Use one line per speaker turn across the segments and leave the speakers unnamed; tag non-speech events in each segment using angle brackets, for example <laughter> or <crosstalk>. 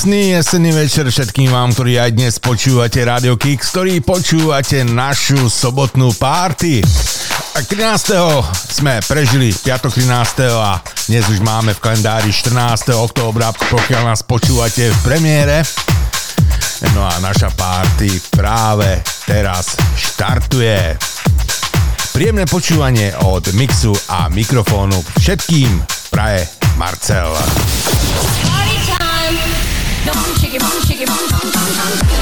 Krásny jesenný večer všetkým vám, ktorí aj dnes počúvate Radio Kix, ktorí počúvate našu sobotnú párty. 13. sme prežili, piatok 13. a dnes už máme v kalendári 14. októbra, pokiaľ nás počúvate v premiére. No a naša párty práve teraz štartuje. Príjemné počúvanie od mixu a mikrofónu všetkým praje Marcel. Don't shake it, shake it,
No, you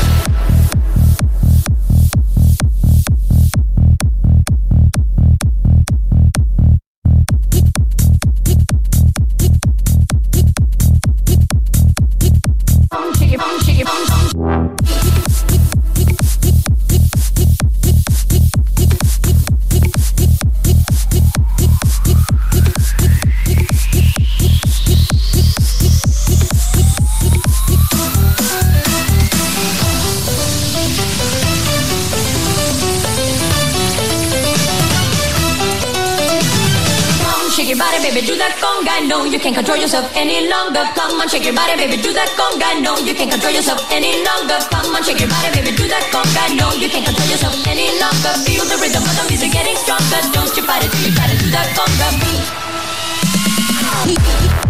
can't control yourself any longer. Come on, shake your body, baby, do that conga. No, you can't control yourself any longer. Come on, shake your body, baby, do that conga. No, you can't control yourself any longer. Feel the rhythm of the music getting stronger. Don't you fight it you try to do that conga beat.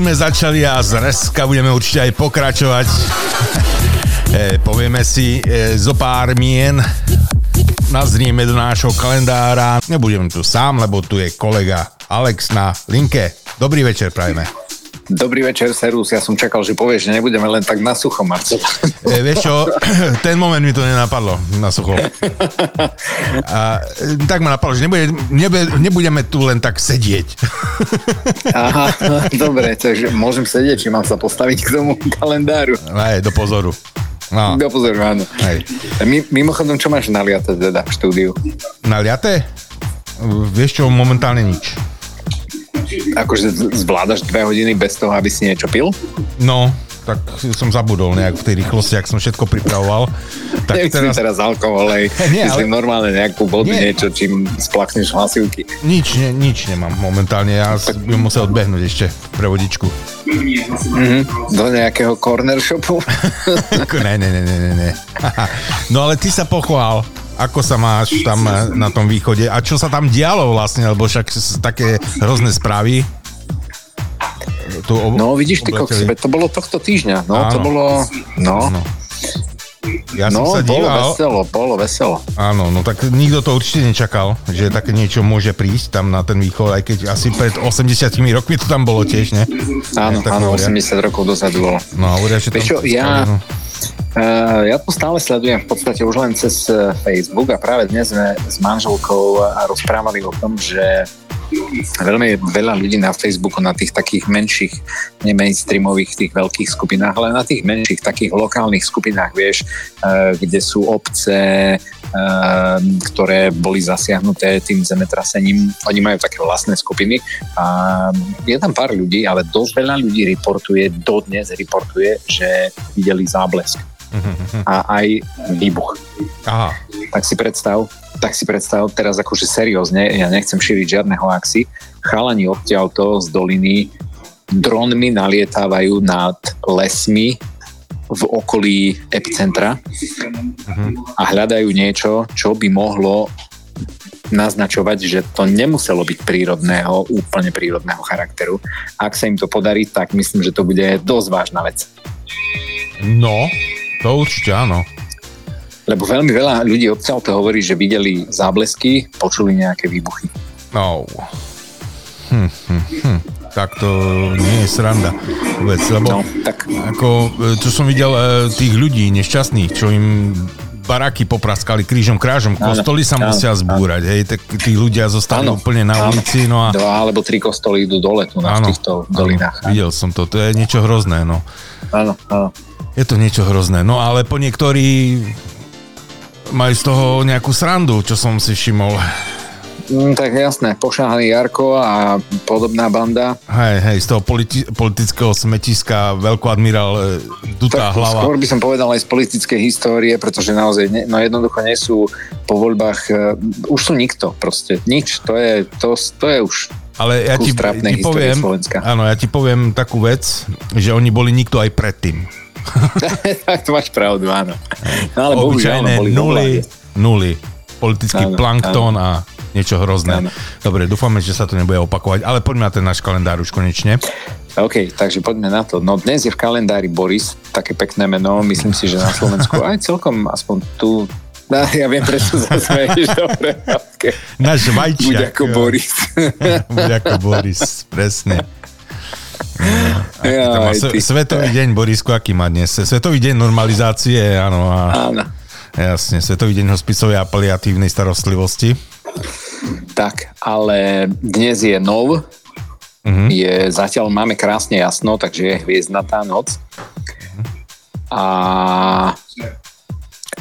Sme začali a z Reska budeme určite aj pokračovať. e, povieme si e, zo pár mien, nazrieme do nášho kalendára. Nebudem tu sám, lebo tu je kolega Alex na linke. Dobrý večer, prajme.
Dobrý večer, Serus. Ja som čakal, že povieš, že nebudeme len tak na sucho, Marcel.
E, vieš čo, <clears throat> ten moment mi to nenapadlo na sucho. <laughs> A, tak ma napadlo, že nebude, nebude, nebudeme tu len tak sedieť. <laughs>
Aha, dobre, takže môžem sedieť, či mám sa postaviť k tomu kalendáru.
Aj, do pozoru.
No. Do pozoru, áno. Hej. Mimochodom, čo máš naliate teda v štúdiu?
Naliate? Vieš čo, momentálne nič
akože zvládaš dve hodiny bez toho, aby si niečo pil?
No, tak som zabudol nejak v tej rýchlosti, ak som všetko pripravoval.
Tak Nechcem teraz... teraz alkohol, ale <laughs> Nie, myslím ale... normálne nejakú vodu, Nie. niečo, čím splakneš hlasivky.
Nič, ne, nič nemám momentálne, ja tak... by musel odbehnúť ešte pre vodičku.
Mm-hmm. Do nejakého corner shopu? <laughs>
ne, ne, ne, ne, ne. <laughs> no ale ty sa pochvál ako sa máš tam eh, na tom východe a čo sa tam dialo vlastne, lebo však také hrozné správy.
Tu ob- no vidíš ty kokos, to bolo tohto týždňa, no Áno. to bolo, no. no.
Ja no, som sa
bolo
díval.
veselo, bolo veselo.
Áno, no tak nikto to určite nečakal, že také niečo môže prísť tam na ten východ, aj keď asi pred 80 rokmi to tam bolo tiež, ne?
Áno, áno, 80 rokov dozadu bolo.
No, hovoria, že tam...
Čo, ja, no. Uh, ja to stále sledujem v podstate už len cez eh, Facebook a práve dnes sme s manželkou rozprávali o tom, že veľmi veľa ľudí na Facebooku, na tých takých menších, nemainstreamových, tých veľkých skupinách, ale na tých menších, takých lokálnych skupinách, vieš, eh, kde sú obce, eh, ktoré boli zasiahnuté tým zemetrasením. Oni majú také vlastné skupiny a je tam pár ľudí, ale dosť veľa ľudí reportuje, dodnes reportuje, že videli záblesk a aj výbuch. Aha. Tak si predstav, tak si predstav teraz akože seriózne, ja nechcem šíriť žiadne hoaxy, chalani odtiaľto z doliny dronmi nalietávajú nad lesmi v okolí epicentra uh-huh. a hľadajú niečo, čo by mohlo naznačovať, že to nemuselo byť prírodného, úplne prírodného charakteru. Ak sa im to podarí, tak myslím, že to bude dosť vážna vec.
No, to určite áno.
Lebo veľmi veľa ľudí odtiaľ to hovorí, že videli záblesky, počuli nejaké výbuchy.
No. Hm, hm, hm. Tak to nie je sranda vôbec, lebo no, tak. ako, e, čo som videl e, tých ľudí nešťastných, čo im baraky popraskali krížom krážom, kostoly sa áno, musia zbúrať, áno. hej, tak tí ľudia zostali áno, úplne na áno. ulici, no a...
Dva alebo tri kostoly idú dole tu na áno, týchto dolinách.
Áno, videl som to, to je niečo hrozné, no.
Áno, áno.
Je to niečo hrozné, no ale po niektorí majú z toho nejakú srandu, čo som si všimol.
Mm, tak jasné, pošáhaný Jarko a podobná banda.
Hej, hej, z toho politi- politického smetiska veľkoadmirál e, dutá tak, hlava.
Skôr by som povedal aj z politickej histórie, pretože naozaj, ne, no jednoducho nie sú po voľbách, uh, už sú nikto proste, nič, to je, to, to je už
ale ja ti, ti poviem, áno, ja ti poviem takú vec, že oni boli nikto aj predtým. <laughs>
tak to máš pravdu, áno.
No, ale Obyčajné boli nuly, nuly. Politický áno, plankton áno. a niečo hrozné. Áno. Dobre, dúfame, že sa to nebude opakovať, ale poďme na ten náš kalendár už konečne.
OK, takže poďme na to. No dnes je v kalendári Boris, také pekné meno, myslím si, že na Slovensku aj celkom aspoň tu <laughs> No, ja viem, prečo sa smeješ, <laughs> dobre. Okay.
Náš vajčiak.
Buď ako Boris.
Buď ako Boris, presne. Ja, má Svetový deň, Borisku, aký má dnes? Svetový deň normalizácie, áno. A, áno. Jasne, Svetový deň hospicovej a paliatívnej starostlivosti.
Tak, ale dnes je nov, uh-huh. je, zatiaľ máme krásne jasno, takže je hviezdnatá noc. A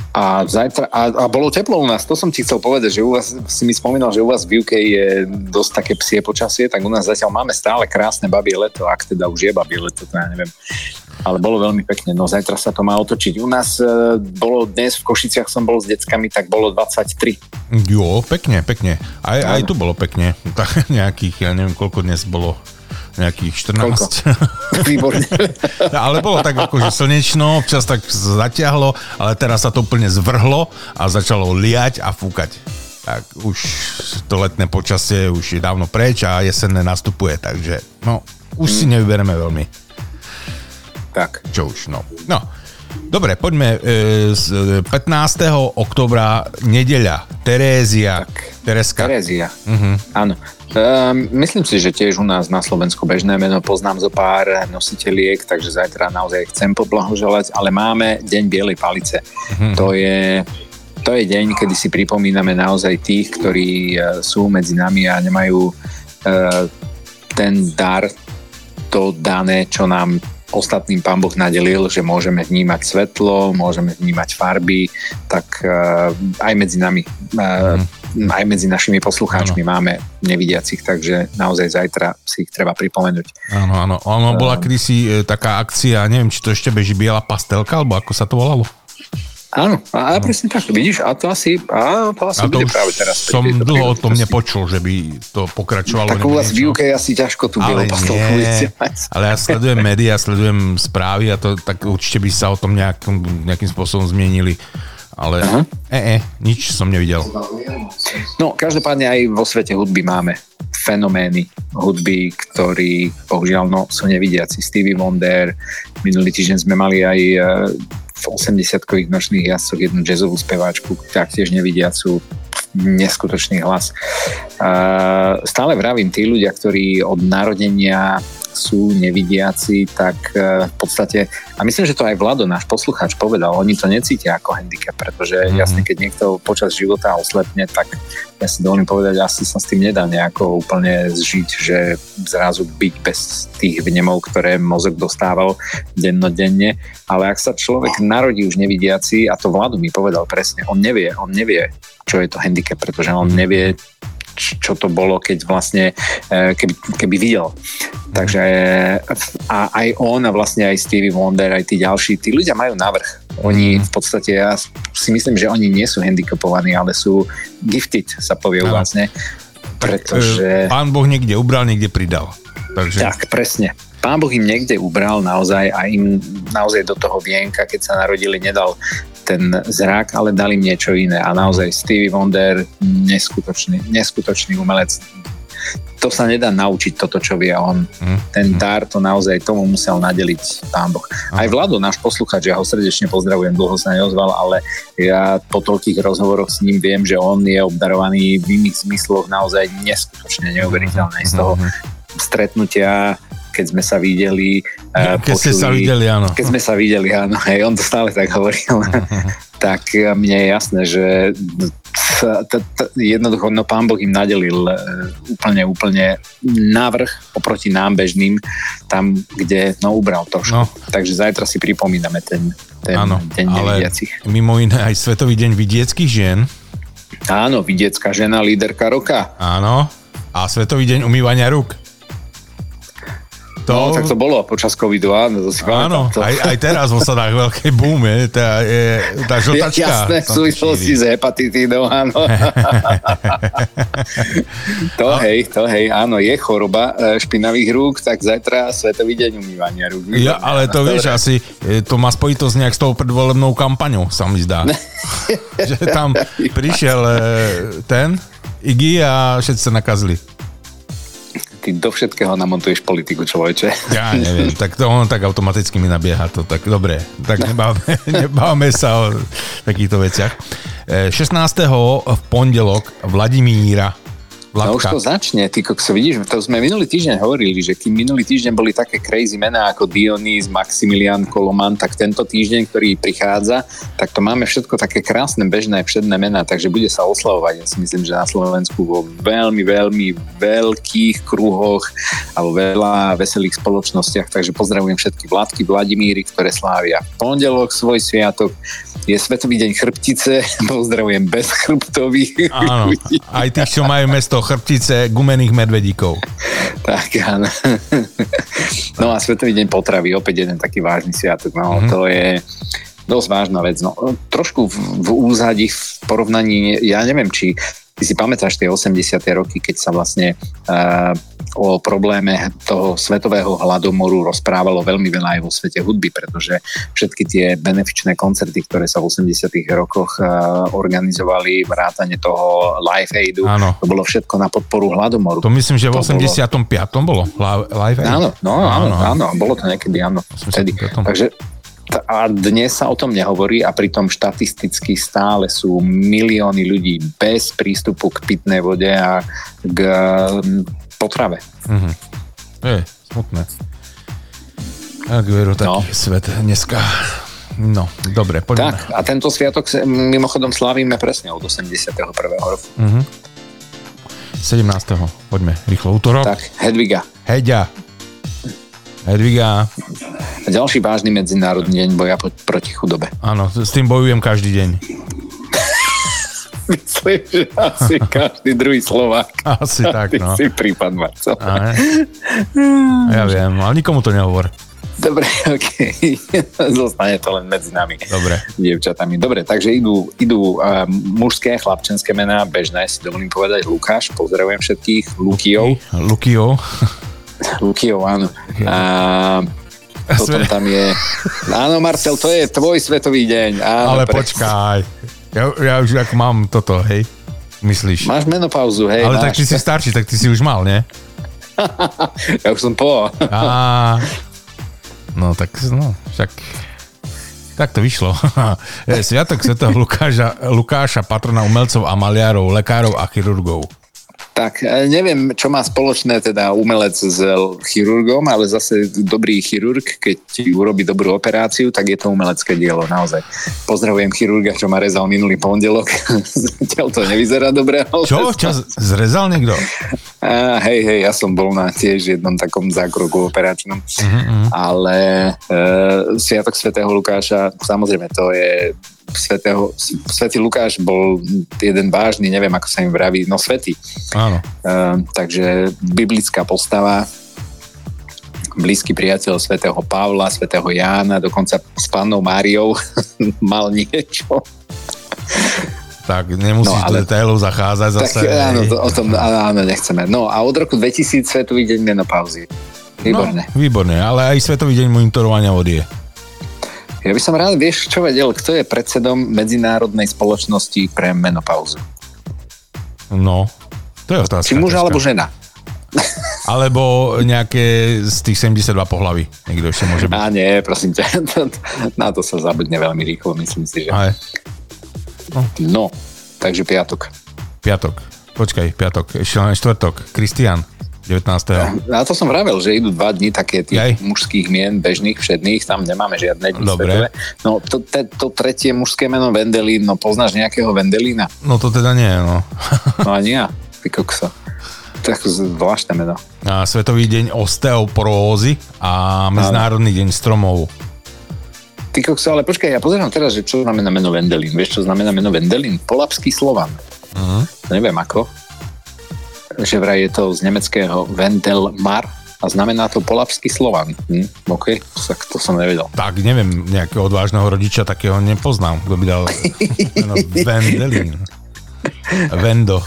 a, zajtra, a, a bolo teplo u nás, to som ti chcel povedať, že u vás, si mi spomínal, že u vás v UK je dosť také psie počasie, tak u nás zatiaľ máme stále krásne babie leto, ak teda už je babie leto, to ja neviem. Ale bolo veľmi pekne, no zajtra sa to má otočiť. U nás e, bolo dnes, v Košiciach som bol s deckami, tak bolo 23.
Jo, pekne, pekne. Aj, aj tu bolo pekne, <laughs> tak nejakých, ja neviem, koľko dnes bolo nejakých 14. <laughs>
Výborne. <laughs>
ale bolo tak akože slnečno, občas tak zatiahlo, ale teraz sa to úplne zvrhlo a začalo liať a fúkať. Tak už to letné počasie už je dávno preč a jesenné nastupuje, takže no, už si hmm. nevyberieme veľmi.
Tak.
Čo už, no. No, Dobre, poďme e, z 15. oktobra, nedeľa, Terézia. Tak, Tereska.
Terézia, uh-huh. áno. Um, myslím si, že tiež u nás na Slovensku bežné meno poznám zo pár nositeľiek, takže zajtra naozaj chcem poblahoželať, ale máme Deň Bielej palice. Mm-hmm. To je to je deň, kedy si pripomíname naozaj tých, ktorí uh, sú medzi nami a nemajú uh, ten dar, to dané, čo nám ostatným pán Boh nadelil, že môžeme vnímať svetlo, môžeme vnímať farby, tak uh, aj medzi nami mm aj medzi našimi poslucháčmi ano. máme nevidiacich, takže naozaj zajtra si ich treba pripomenúť.
Áno, áno. Ono bola ehm. kedysi e, taká akcia, neviem, či to ešte beží biela pastelka, alebo ako sa to volalo?
Áno, a, a presne tak, vidíš, a to asi, a to asi a to bude práve teraz.
Som dlho o tom nepočul, že by to pokračovalo.
Tak u vás v UK asi ťažko tú bielú pastelku
Ale ja sledujem médiá, sledujem správy a to, tak určite by sa o tom nejakým, nejakým spôsobom zmienili ale e, e, nič som nevidel.
No, každopádne aj vo svete hudby máme fenomény hudby, ktorí bohužiaľ no, sú nevidiaci. Stevie Wonder, minulý týždeň sme mali aj e, v 80-kových nočných jazdcoch jednu jazzovú speváčku, taktiež nevidiacu, neskutočný hlas. Stále vravím, tí ľudia, ktorí od narodenia sú nevidiaci, tak e, v podstate, a myslím, že to aj Vlado, náš poslucháč, povedal, oni to necítia ako handicap, pretože mm-hmm. jasne, keď niekto počas života oslepne, tak ja si dovolím povedať, asi sa s tým nedá nejako úplne zžiť, že zrazu byť bez tých vnemov, ktoré mozog dostával dennodenne, ale ak sa človek narodí už nevidiaci, a to Vlado mi povedal presne, on nevie, on nevie, čo je to handicap, pretože on nevie, čo to bolo, keď vlastne, e, keby, keby videl. Takže a aj on a vlastne aj Stevie Wonder, aj tí ďalší, tí ľudia majú navrh. Oni mhm. v podstate, ja si myslím, že oni nie sú handicapovaní, ale sú gifted, sa povie no. vlastne.
Pretože... Tak, pán Boh niekde ubral, niekde pridal. Takže...
Tak, presne. Pán Boh im niekde ubral naozaj a im naozaj do toho vienka, keď sa narodili, nedal ten zrak, ale dali im niečo iné. A naozaj Stevie Wonder, neskutočný, neskutočný umelec. To sa nedá naučiť toto, čo vie on. Mm. Ten dar to naozaj tomu musel nadeliť pán Boh. Aj Vlado, náš posluchač, ja ho srdečne pozdravujem, dlho sa neozval, ale ja po toľkých rozhovoroch s ním viem, že on je obdarovaný v iných zmysloch naozaj neskutočne neuveriteľné z toho mhm. stretnutia keď sme sa videli.
Uh, keď počuli, ste sa videli, áno.
Keď sme sa videli, áno, <laughs> hej, on to stále tak hovoril. <laughs> tak mne je jasné, že jednoducho, no pán Boh im nadelil e, úplne, úplne návrh oproti nám bežným, tam, kde no ubral trošku. No. Takže zajtra si pripomíname ten, ten áno, deň ale nevidiacich.
mimo iné aj Svetový deň vidieckých žien.
Áno, vidiecká žena, líderka roka.
Áno, a Svetový deň umývania rúk.
To... No, tak to bolo počas covidu, áno, to si
Áno, to. Aj, aj teraz vo sadách veľké boom, je, tá, je, tá žltačka.
Jasné, v súvislosti s hepatitídou, áno. <laughs> to no. hej, to hej, áno, je choroba e, špinavých rúk, tak zajtra svetový deň umývania rúk.
Ja, ale to vieš, asi e, to má spojitosť nejak s tou predvolebnou kampaňou, sa mi zdá. <laughs> že tam prišiel e, ten Iggy a všetci sa nakazli
ty do všetkého namontuješ politiku, človeče.
Ja neviem, tak to on tak automaticky mi nabieha to, tak dobre, tak nebávame, <laughs> nebávame sa o takýchto veciach. 16. E, v pondelok Vladimíra
Vladka. No už to začne, ty kokso, vidíš, to sme minulý týždeň hovorili, že kým minulý týždeň boli také crazy mená ako Dionys, Maximilian, Koloman, tak tento týždeň, ktorý prichádza, tak to máme všetko také krásne, bežné, předné mená, takže bude sa oslavovať. Ja si myslím, že na Slovensku vo veľmi, veľmi veľkých kruhoch alebo veľa veselých spoločnostiach, takže pozdravujem všetky Vladky, Vladimíry, ktoré slávia pondelok svoj sviatok, je Svetový deň chrbtice, <laughs> pozdravujem bez chrbtových
Áno, aj tých, čo majú mesto chrbtice gumených medvedíkov.
Tak, áno. No a Svetový deň potravy, opäť jeden taký vážny sviatok. No, mm-hmm. to je dosť vážna vec. No, trošku v, v úzadí v porovnaní, ja neviem, či ty si pamätáš tie 80. roky, keď sa vlastne uh, o probléme toho svetového hladomoru rozprávalo veľmi veľa aj vo svete hudby, pretože všetky tie benefičné koncerty, ktoré sa v 80 rokoch uh, organizovali, vrátane toho Live Aidu, áno. to bolo všetko na podporu hladomoru.
To myslím, že v 85. Bolo, bolo Live Aid.
Áno, no, áno, áno, áno, bolo to niekedy, áno. Takže a dnes sa o tom nehovorí a pritom štatisticky stále sú milióny ľudí bez prístupu k pitnej vode a k potrave. Mm-hmm.
Je, smutné. Ak veru, taký no. svet dneska. No, dobre, poďme.
Tak, a tento sviatok mimochodom slávime presne od 81. roku. Mm-hmm.
17. Poďme, rýchlo útorok.
Tak, Hedviga.
Heďa. Hedviga.
A ďalší vážny medzinárodný deň boja proti chudobe.
Áno, s tým bojujem každý deň. <laughs>
Myslím, že asi každý druhý Slovák.
Asi tak, no.
si prípad, Marco.
Ja viem, ale nikomu to nehovor.
Dobre, <laughs> ok. Zostane to len medzi nami.
Dobre.
Dievčatami. Dobre, takže idú, idú uh, mužské, chlapčenské mená, bežné, si dovolím povedať Lukáš, pozdravujem všetkých, Lukio.
Lukio.
Lukio, áno. A, potom tam je... Áno, Marcel, to je tvoj svetový deň. Áno,
Ale pre... počkaj. Ja, ja už ako mám toto, hej. Myslíš?
Máš menopauzu, hej.
Ale
máš.
tak ty si starší, tak ty si už mal, nie? <laughs>
Ja už som po.
Á, no tak, no, však tak to vyšlo. <laughs> Sviatok svätého Lukáša, Lukáša, patrona umelcov a maliarov, lekárov a chirurgov.
Tak, e, neviem, čo má spoločné teda umelec s chirurgom, ale zase dobrý chirurg, keď ti urobí dobrú operáciu, tak je to umelecké dielo, naozaj. Pozdravujem chirurga, čo ma rezal minulý pondelok. <laughs> Zatiaľ to nevyzerá dobre. ale-
Čo? Čo? Zrezal niekto?
A, hej, hej, ja som bol na tiež jednom takom zákroku operačnom,
Mhm,
ale e, Sviatok svätého Lukáša, samozrejme, to je svätého, svätý Lukáš bol jeden vážny, neviem, ako sa im vraví, no svätý.
Áno.
Uh, takže biblická postava, blízky priateľ svätého Pavla, svätého Jána, dokonca s pannou Máriou <laughs> mal niečo.
Tak nemusíš
No,
no,
ale-
do detailov zachádzať
Tak
zase.
áno, to, o tom áno, nechceme. No a od roku 2000 Svetový deň menopauzy. Výborné.
No, výborné, ale aj Svetový deň monitorovania vody je.
Ja by som rád, vieš, čo vedel, kto je predsedom Medzinárodnej spoločnosti pre menopauzu?
No, to je otázka.
Či muž
ťažká.
alebo žena?
Alebo nejaké z tých 72 pohlavy. Niekto ešte môže byť.
Á, nie, prosím ťa, <laughs> na to sa zabudne veľmi rýchlo, myslím si, že...
Ale
No, takže piatok.
piatok. Počkaj, piatok. Ešte len štvrtok. Kristian. 19.
A to som vravel, že idú dva dní také tých
Jaj.
mužských mien, bežných, všedných, tam nemáme žiadne dni
Dobre.
svetové. No to, te, to tretie mužské meno Vendelín, no poznáš nejakého Vendelína?
No to teda nie, no. <laughs>
No ani ja, ty kokso. Tak zvláštne meno.
A Svetový deň osteoporózy a Medzinárodný deň stromov.
Ty kokso, ale počkaj, ja pozerám teraz, že čo znamená meno Vendelín. Vieš, čo znamená meno Vendelín? Polapský Slovan.
Uh-huh.
Neviem ako. Že vraj je to z nemeckého Vendelmar a znamená to polapský Slovan. Hm, OK, tak to som nevedel.
Tak neviem, nejakého odvážneho rodiča takého nepoznám, kto by dal meno Vendelín. Vendo,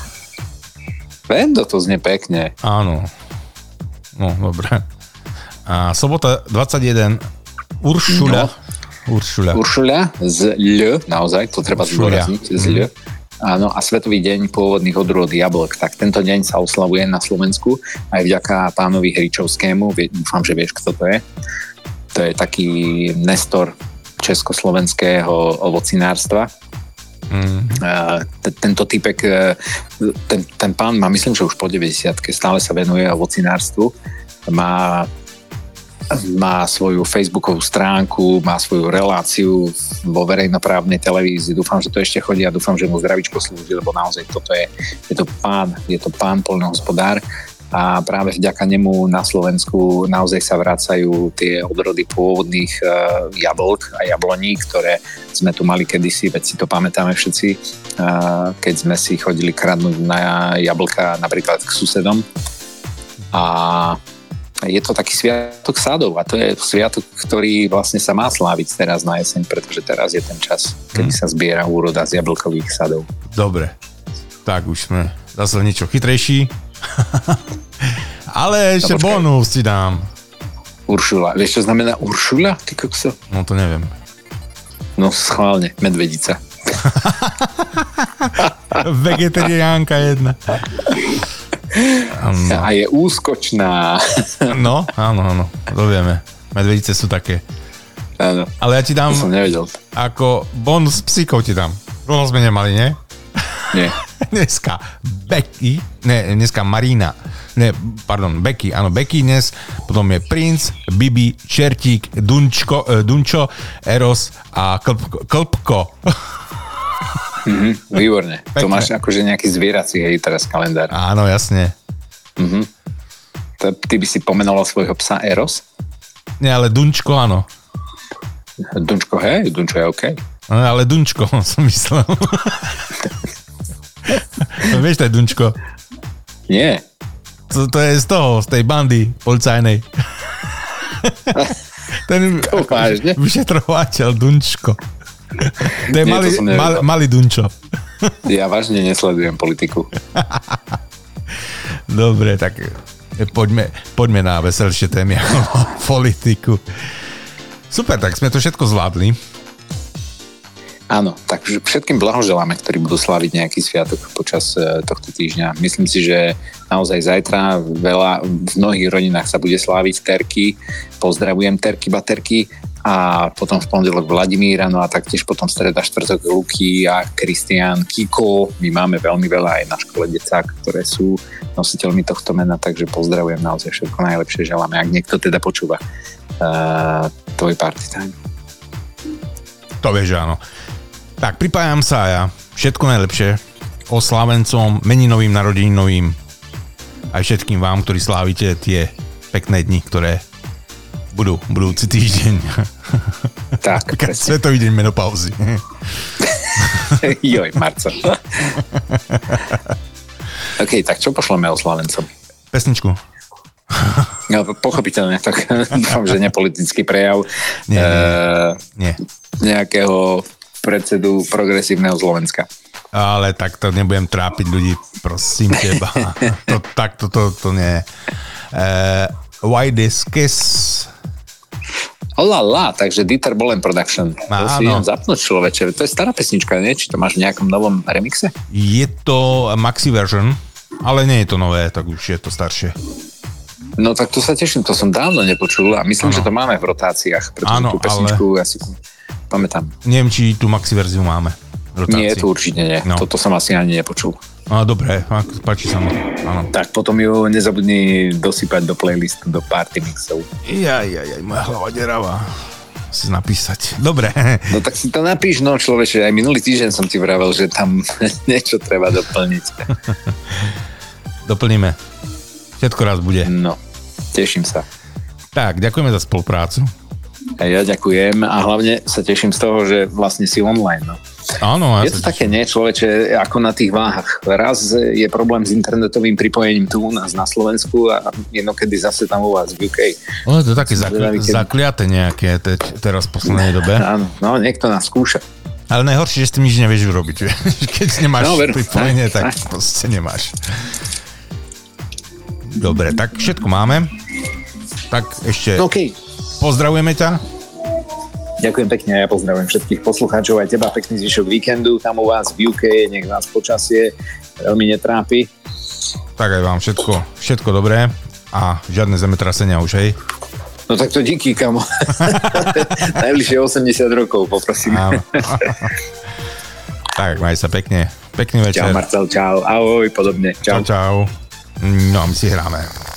Vendo to znie pekne.
áno. No, dobre. A sobota 21 Uršuľa. Uršuľa.
Uršuľa z L, naozaj, to treba zdôrazniť, z L. Áno, a Svetový deň pôvodných odrôd jablk. Tak tento deň sa oslavuje na Slovensku aj vďaka pánovi Hričovskému. Dúfam, že vieš, kto to je. To je taký nestor československého ovocinárstva.
Mm,
t- tento typek, e, ten, ten pán má, myslím, že už po 90 stále sa venuje ovocinárstvu. Má má svoju facebookovú stránku, má svoju reláciu vo verejnoprávnej televízii. Dúfam, že to ešte chodí a dúfam, že mu zdravičko slúži, lebo naozaj toto je, je to pán, je to pán poľnohospodár a práve vďaka nemu na Slovensku naozaj sa vracajú tie odrody pôvodných uh, jablk a jabloní, ktoré sme tu mali kedysi, veď si to pamätáme všetci, uh, keď sme si chodili kradnúť na jablka napríklad k susedom. A je to taký sviatok sadov a to je sviatok, ktorý vlastne sa má sláviť teraz na jeseň, pretože teraz je ten čas, kedy sa zbiera úroda z jablkových sadov.
dobre. Tak už sme zase niečo chytrejší. <laughs> Ale ešte
počkaj.
bonus ti dám.
Uršula. Vieš, čo znamená Uršula? Ty kokso?
No to neviem.
No schválne, medvedica. <laughs>
Vegetariánka jedna. <laughs> No,
A je úskočná. <laughs>
no, áno, áno, to vieme. Medvedice sú také.
Áno,
Ale ja ti dám
to som nevedel.
ako bonus psíkov ti dám. Dlho sme nemali, nie?
Nie. <laughs>
Dneska Becky, ne, dneska Marina, ne, pardon, Becky, áno, Becky dnes, potom je Prince, Bibi, Čertík, Dunčko, eh, Dunčo, Eros a Klpko. klpko. <laughs>
Mhm, <laughs> výborne. To
Pekné.
máš akože nejaký zvierací, hej, teraz kalendár.
Áno, jasne.
Mhm. To, ty by si pomenoval svojho psa Eros?
Nie, ale Dunčko, áno.
Dunčko, hej, Dunčo je OK.
No, ale Dunčko <laughs> som myslel. no, vieš, to je Dunčko.
Nie.
To, to je z toho, z tej bandy policajnej. <laughs> Ten
To vážne?
vyšetrovateľ Dunčko. To je
Nie, to
malý, mal, malý Dunčo.
Ja vážne nesledujem politiku.
Dobre, tak e, poďme, poďme na veselšie témy <laughs> politiku. Super, tak sme to všetko zvládli.
Áno, takže všetkým blahoželáme, ktorí budú slaviť nejaký sviatok počas e, tohto týždňa. Myslím si, že naozaj zajtra veľa, v mnohých rodinách sa bude sláviť Terky. Pozdravujem Terky, baterky a potom v pondelok Vladimíra, no a taktiež potom streda štvrtok Luky a Kristián Kiko. My máme veľmi veľa aj na škole decák, ktoré sú nositeľmi tohto mena, takže pozdravujem naozaj všetko najlepšie, želáme, ak niekto teda počúva uh, tvoj party time.
To vieš, áno. Tak, pripájam sa ja. Všetko najlepšie oslávencom, meninovým, narodeninovým aj všetkým vám, ktorí slávite tie pekné dni, ktoré budú budúci týždeň. <laughs>
Tak,
Svetový deň menopauzy. <laughs>
Joj, Marco. OK, tak čo pošleme oslavencom?
Pesničku.
No, pochopiteľne, tak <laughs> dúfam, že nepolitický prejav
Nie, nie, nie.
nejakého predsedu progresívneho Slovenska.
Ale tak to nebudem trápiť ľudí, prosím teba. to, tak to, to, to nie. Uh, why this kiss?
Ola la, takže Dieter Bolen Production.
Á,
to si idem zapnúť človeče. To je stará pesnička, nie? Či to máš v nejakom novom remixe?
Je to maxi version, ale nie je to nové, tak už je to staršie.
No tak to sa teším, to som dávno nepočul a myslím,
Áno.
že to máme v rotáciách, pretože
Áno,
tú pesničku ja si pamätám.
Neviem, či tú maxi verziu máme. rotácii.
Nie, to určite nie.
No.
Toto som asi ani nepočul.
No, dobre, ak- páči sa mi. Áno.
Tak potom ju nezabudni dosypať do playlistu, do party mixov.
Jaj, jaj, jaj, moja hlava deravá. Si napísať. Dobre.
No tak si to napíš, no človeče, aj minulý týždeň som ti vravel, že tam <laughs> niečo treba doplniť. <laughs>
Doplníme. Všetko raz bude.
No, teším sa.
Tak, ďakujeme za spoluprácu.
A ja ďakujem a hlavne sa teším z toho, že vlastne si online. No.
Áno, ja
Je to také, nie, človeče, ako na tých váhach. Raz je problém s internetovým pripojením tu u nás na Slovensku a inokedy zase tam u vás v UK.
No, to je také zakli- zakliaté nejaké te, teraz v poslednej dobe. <laughs>
Áno, no niekto nás skúša.
Ale najhoršie, že s tým nič nevieš urobiť. <laughs> Keď nemáš
No, veru.
pripojenie,
Tak,
tak
tak.
proste nemáš. Dobre, tak všetko máme. Tak ešte
No, OK,
pozdravujeme ťa.
Ďakujem pekne a ja pozdravujem všetkých poslucháčov aj teba. Pekný zvyšok víkendu tam u vás v UK. Nech vás počasie veľmi netrápi.
Tak aj vám všetko, všetko dobré a žiadne zemetrasenia už, hej.
No tak to díky, kamo. <laughs> Najbližšie 80 rokov, poprosím. <laughs>
Tak, maj sa pekne. Pekný večer.
Čau Marcel, čau. Ahoj, podobne.
Čau,
Čau.
čau. No, my si hráme.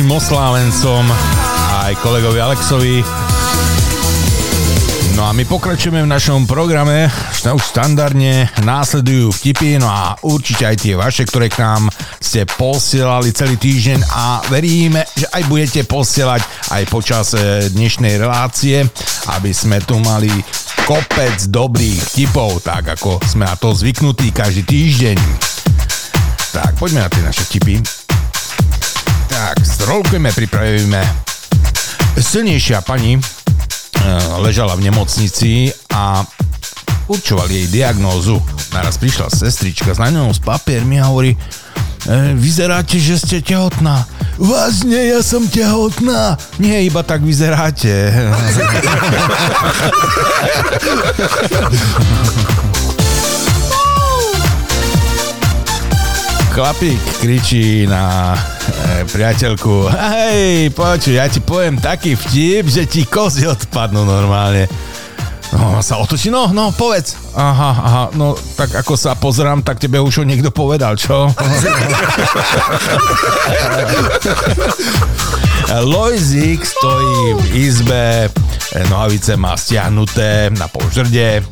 Našim oslávencom aj kolegovi Alexovi. No a my pokračujeme v našom programe, už standardne následujú vtipy, no a určite aj tie vaše, ktoré k nám ste posielali celý týždeň a veríme, že aj budete posielať aj počas e, dnešnej relácie, aby sme tu mali kopec dobrých vtipov, tak ako sme na to zvyknutí každý týždeň. Tak, poďme na tie naše vtipy. Tak, strolkujeme, pripravíme. Silnejšia pani Eh, ležala v nemocnici a určovali jej diagnózu. Naraz prišla sestrička s naňou s papiermi a hovorí, e, vyzeráte, že ste tehotná. Vážne, ja som tehotná. Nie, iba tak vyzeráte. <laughs> Chlapík kričí na priateľku, hej, počuj, ja ti poviem taký vtip, že ti kozy odpadnú normálne. No, sa otočí, no, no, povedz. Aha, aha, no, tak ako sa pozerám, tak tebe už ho niekto povedal, čo? <laughs> Lojzik stojí v izbe, nohavice má stiahnuté na polžrde,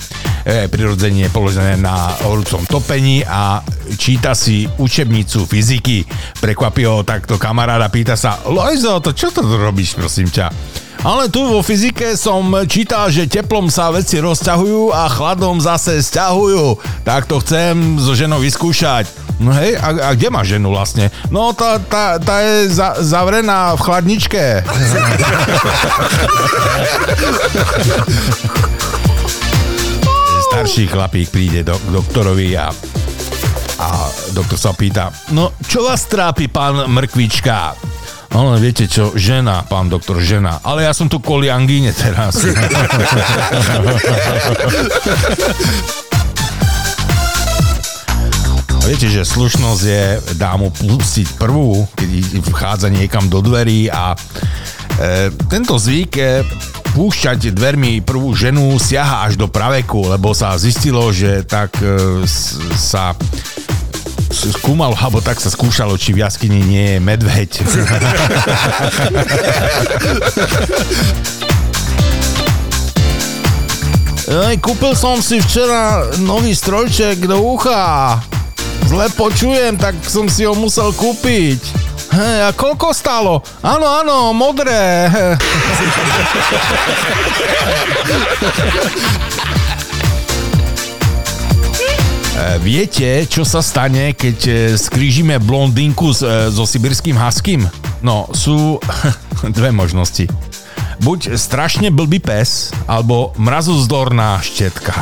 prirodzenie je položené na horúcom topení a číta si učebnicu fyziky. Prekvapí ho takto kamaráda, pýta sa, Lojzo, to čo to robíš, prosím ťa? Ale tu vo fyzike som čítal, že teplom sa veci rozťahujú a chladom zase stiahujú. Tak to chcem so ženou vyskúšať. No hej, a, a kde má ženu vlastne? No tá, tá, tá je za, zavrená v chladničke. <laughs> starší chlapík príde do, k doktorovi a, a doktor sa pýta, no čo vás trápi, pán Mrkvička? Ale viete čo, žena, pán doktor, žena. Ale ja som tu kvôli angíne teraz. <laughs> viete, že slušnosť je dámu pustiť prvú, keď vchádza niekam do dverí a e, tento zvyk púšťať dvermi prvú ženu siaha až do praveku, lebo sa zistilo, že tak e, sa skúmalo, alebo tak sa skúšalo, či v jaskyni nie je medveď. <laughs> Ej, kúpil som si včera nový strojček do ucha. Zle počujem, tak som si ho musel kúpiť. Hej, a koľko stálo? Áno, áno, modré. <laughs> E, viete, čo sa stane, keď e, skrížime blondinku e, so sibirským haským? No, sú <laughs> dve možnosti. Buď strašne blbý pes, alebo mrazozdorná štetka.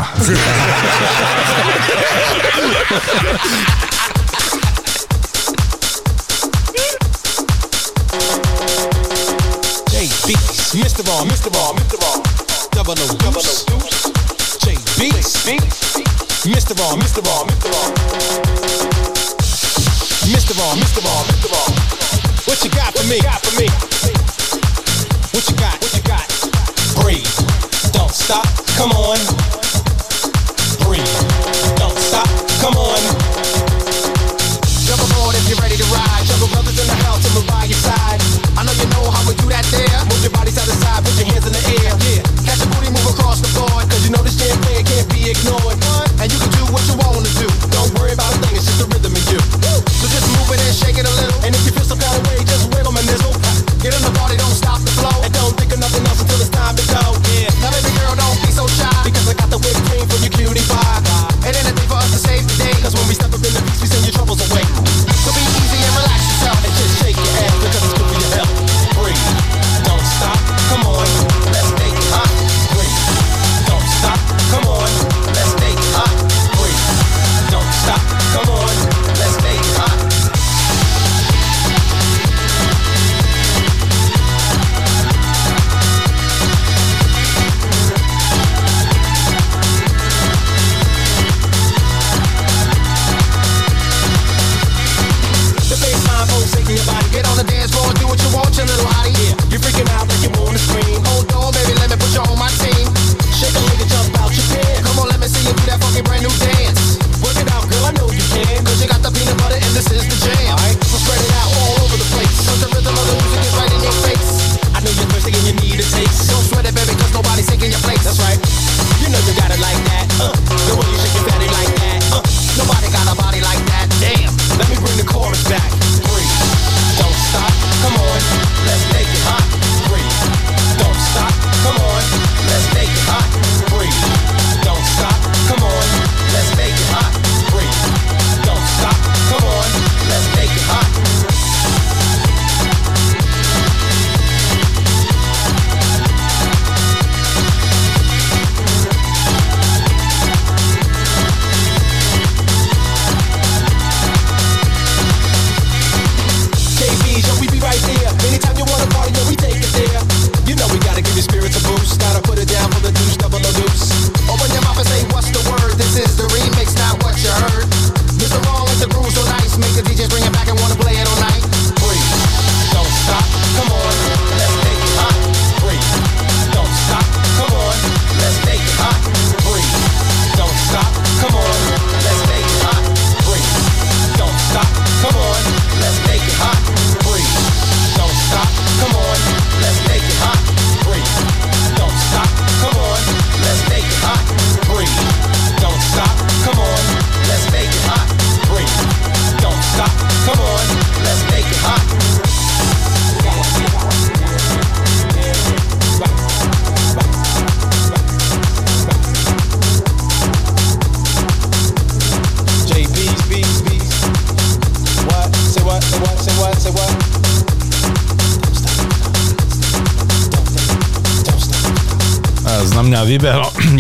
<laughs> Mr. Raw, Mr. Raw, Mr. Raw, Governor Deuce, J Beats, Mr. Raw, Mr. Raw, Mr. Raw, Mr. Raw, Mr. Raw, Mr. Raw. What you got for me? Got for me? What you got? What you got? Breathe, don't stop, come on. Breathe, don't stop, come on. Jump aboard if you're ready to ride. Jump brothers in the house and we're by your side. I know you know how we do that there. Be ignored. And you can do what you wanna do. Don't worry about a thing, it's just the rhythm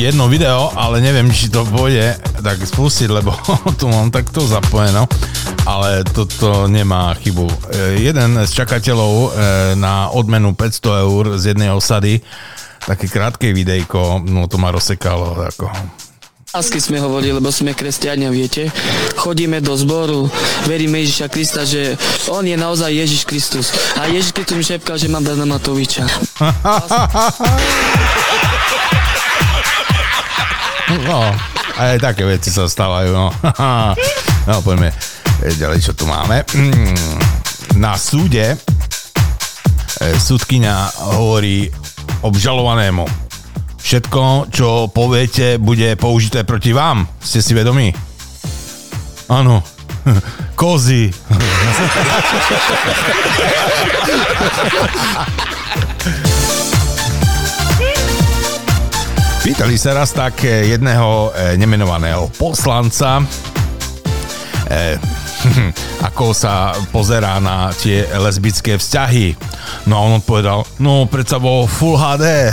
jedno video, ale neviem, či to pôjde tak spustiť, lebo <laughs> tu mám takto zapojeno, ale toto nemá chybu. E, jeden z čakateľov e, na odmenu 500 eur z jednej osady, také krátke videjko, no to ma rozsekalo ako
Lásky sme hovorili, lebo sme kresťania, viete. Chodíme do zboru, veríme Ježiša Krista, že on je naozaj Ježiš Kristus. A Ježiš Kristus mi šepkal, že mám Dana Matoviča. <laughs>
No, aj také veci sa stávajú, no. <laughs> No, poďme ďalej, čo tu máme. Mm, na súde e, súdkynia hovorí obžalovanému. Všetko, čo poviete, bude použité proti vám. Ste si vedomí? Áno. <laughs> Kozy. <laughs> Pýtali sa raz tak eh, jedného eh, nemenovaného poslanca, eh, <laughs> ako sa pozerá na tie lesbické vzťahy. No a on odpovedal, no predsa vo Full HD.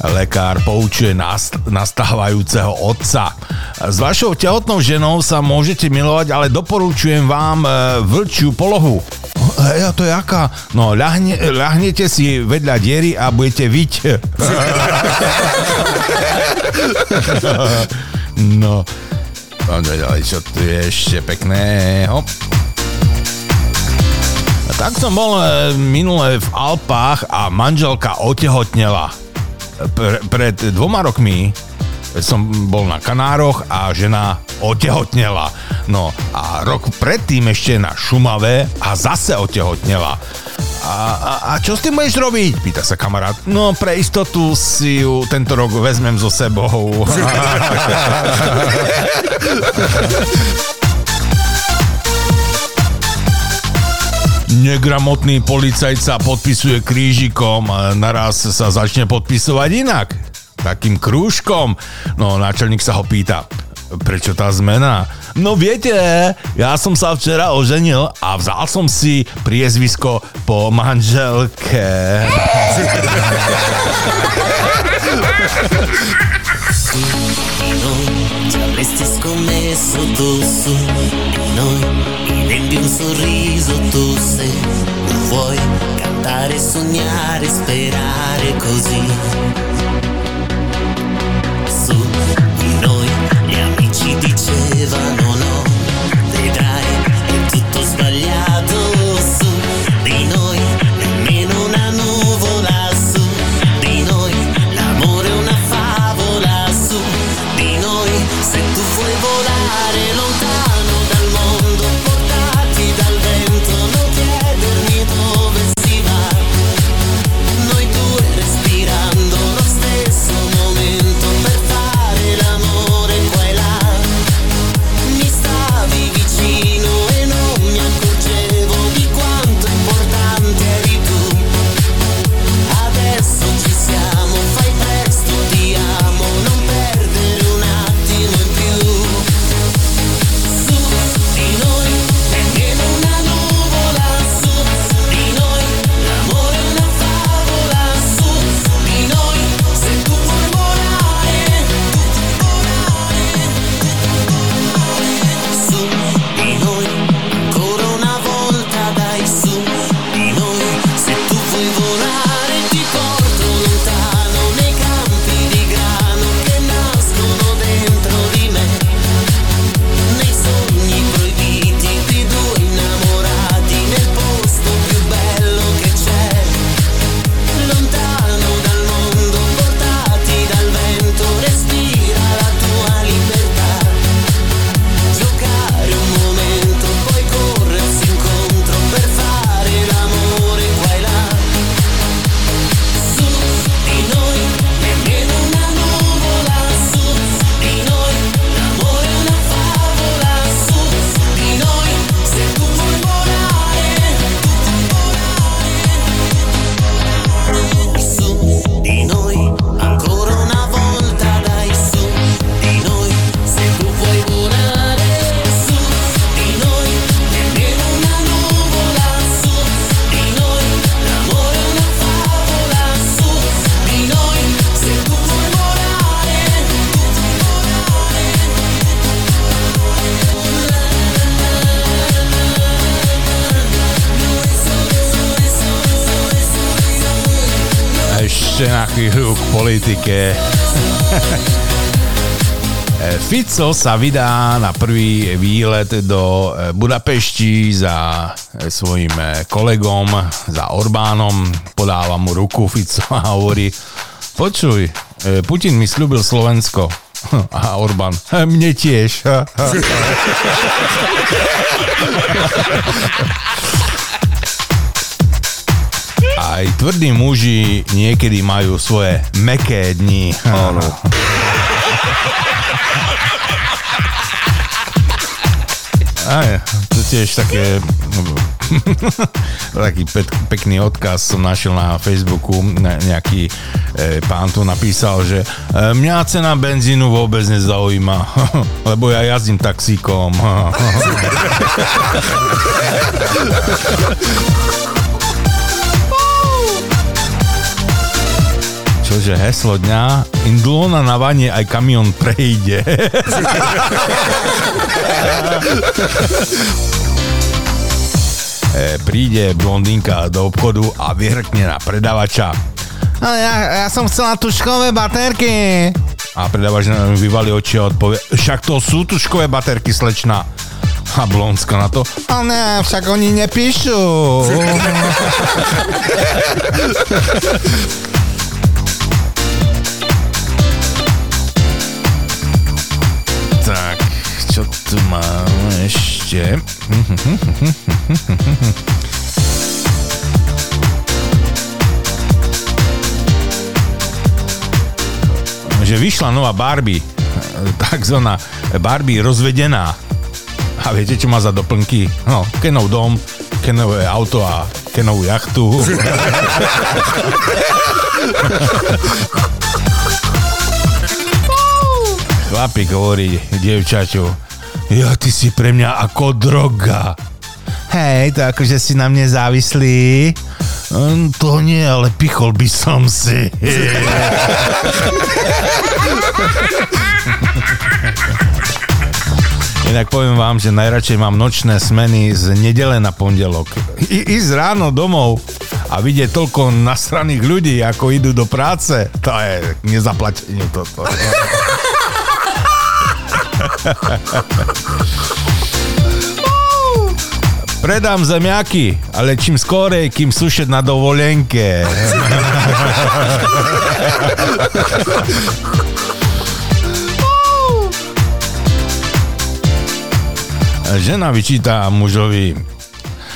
<laughs> Lekár poučuje nast- nastávajúceho otca. S vašou tehotnou ženou sa môžete milovať, ale doporučujem vám vlčiu polohu. Hej, a to je aká? No, ľahne, ľahnete si vedľa diery a budete viť. <laughs> no, poďme ďalej, čo tu je ešte pekného. Tak som bol e, minule v Alpách a manželka otehotnela. Pre, pred dvoma rokmi som bol na Kanároch a žena otehotnela. No a rok predtým ešte na Šumave a zase otehotnela. A, a, a čo s tým budeš robiť? Pýta sa kamarát. No pre istotu si ju tento rok vezmem so sebou. <laughs> Negramotný policajt sa podpisuje krížikom naraz sa začne podpisovať inak. Takým krúžkom. No náčelník sa ho pýta, prečo tá zmena? No viete, ja som sa včera oženil a vzal som si priezvisko po manželke.
e vuoi cantare, sognare, sperare così
live, I know politike. <laughs> Fico sa vydá na prvý výlet do Budapešti za svojim kolegom, za Orbánom. Podáva mu ruku Fico a hovorí, počuj, Putin mi slúbil Slovensko. <laughs> A Orbán, mne tiež. <laughs> Aj tvrdí muži niekedy majú svoje meké dni. Áno. Aj, to tiež také <laughs> taký pek, pekný odkaz som našiel na Facebooku, ne, nejaký e, pán tu napísal, že e, mňa cena benzínu vôbec nezaujíma, <laughs> lebo ja jazdím taxíkom. <laughs> Čože heslo dňa, indulona na vanie aj kamion prejde. e, príde blondinka do obchodu a vyhrkne na predavača. No, ja, ja som chcela tuškové baterky. A predavač vyvalí oči a odpovie, však to sú tuškové baterky, slečna. A Blonska na to, a ne, však oni nepíšu. <laughs> mám ešte? že vyšla nová Barbie, takzvaná Barbie rozvedená. A viete, čo má za doplnky? No, Kenov dom, Kenové auto a Kenovú jachtu. <laughs> Chlapík hovorí dievčaťu, ja ty si pre mňa ako droga. Hej, to akože si na mne závislý. Mm, to nie, ale pichol by som si. <laughs> Inak poviem vám, že najradšej mám nočné smeny z nedele na pondelok. I, ísť ráno domov a vidieť toľko nasraných ľudí, ako idú do práce, to je nezaplatenie toto. Predám zemiaky, ale čím skorej, kým sušet na dovolenke. Žena vyčíta mužovi.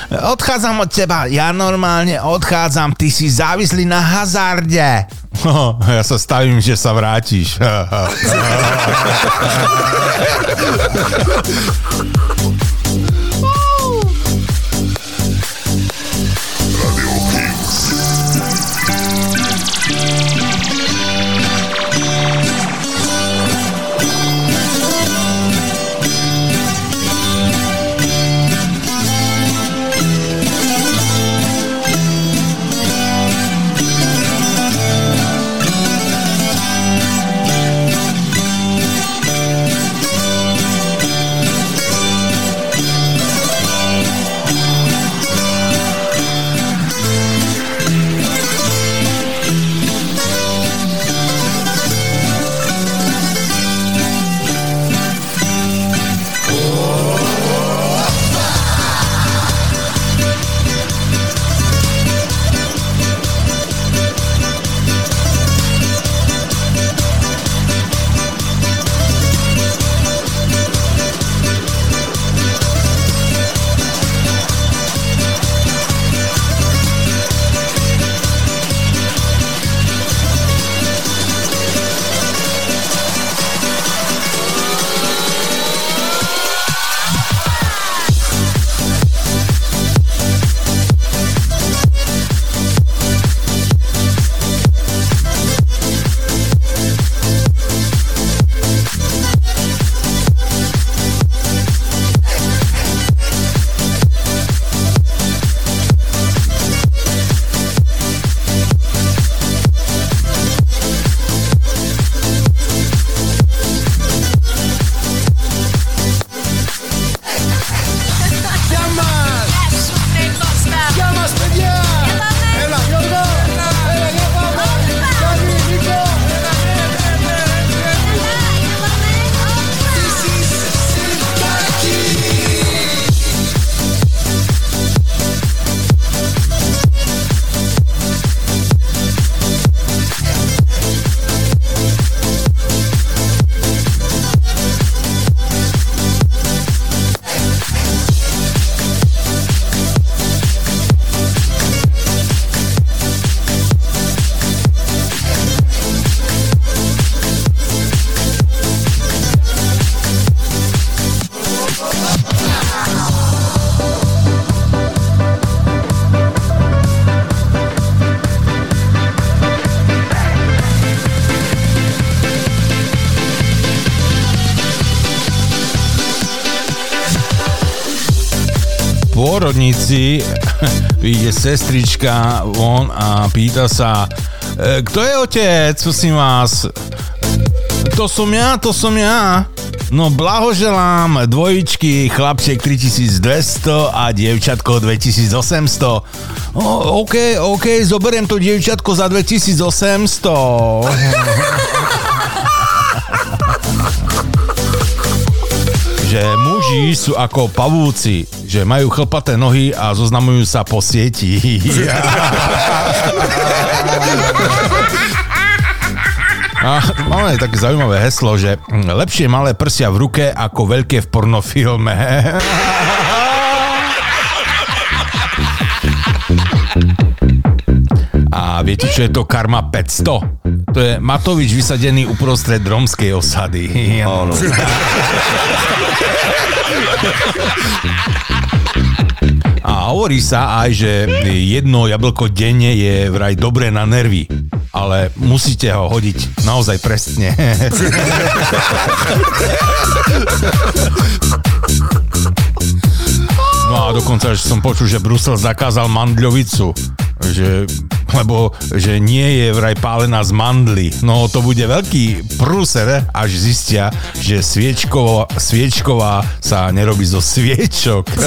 Odchádzam od teba, ja normálne odchádzam, ty si závislý na hazarde. No, ja sa stavím, že sa vrátiš. <laughs> pôrodnici <laughs> vyjde sestrička von a pýta sa, "E, kto je otec, prosím vás? To som ja, to som ja. No blahoželám, dvojičky, chlapček 3200 a dievčatko 2800. O, OK, OK, zoberiem to dievčatko za 2800. <laughs> že muži sú ako pavúci, že majú chlpaté nohy a zoznamujú sa po sieti. A máme také zaujímavé heslo, že lepšie malé prsia v ruke ako veľké v pornofilme. A viete, čo je to Karma 500? To je Matovič vysadený uprostred romskej osady. Áno. <laughs> Hovorí sa aj, že jedno jablko denne je vraj dobré na nervy, ale musíte ho hodiť naozaj presne. No a dokonca že som počul, že Brusel zakázal mandľovicu, že, lebo že nie je vraj pálená z mandly. No to bude veľký prúser, až zistia, že sviečková, sviečková sa nerobí zo sviečok. <laughs>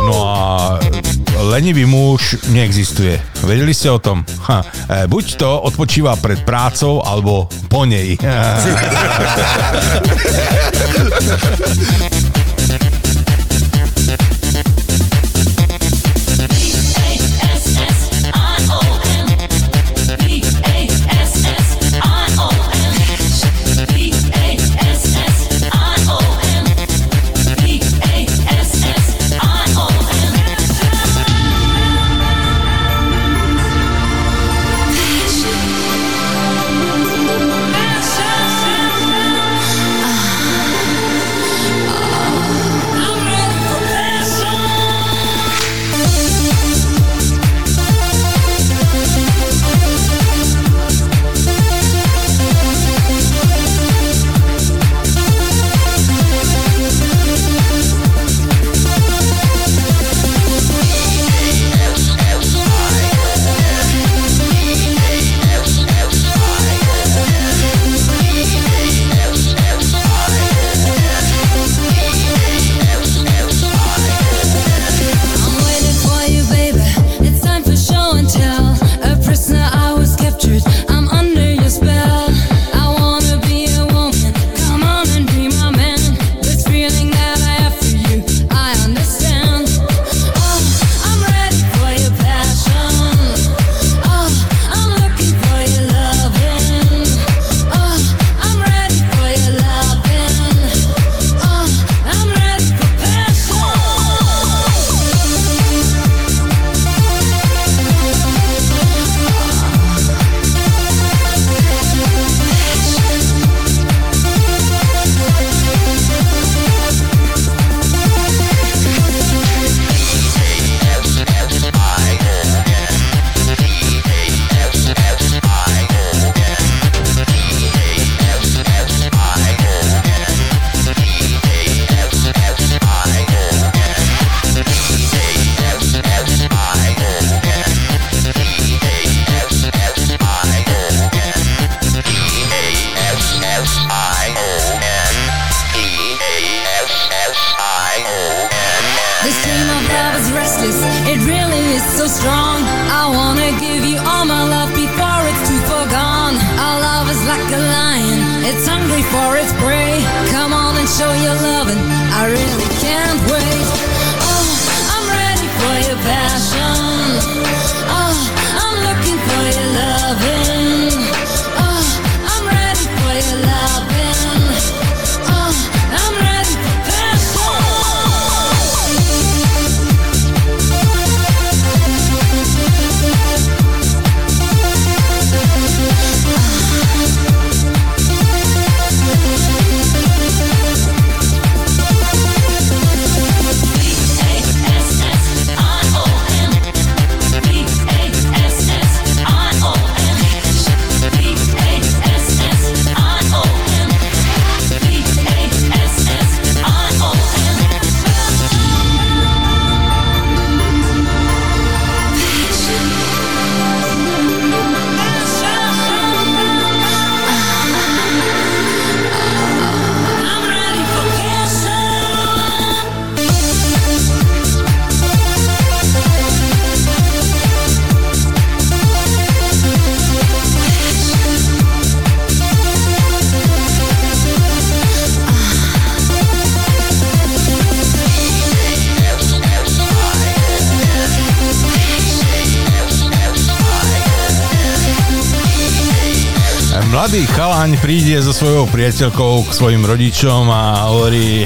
No a lenivý muž neexistuje. Vedeli ste o tom? Ha, e, buď to odpočíva pred prácou, alebo po nej. <laughs> príde so svojou priateľkou k svojim rodičom a hovorí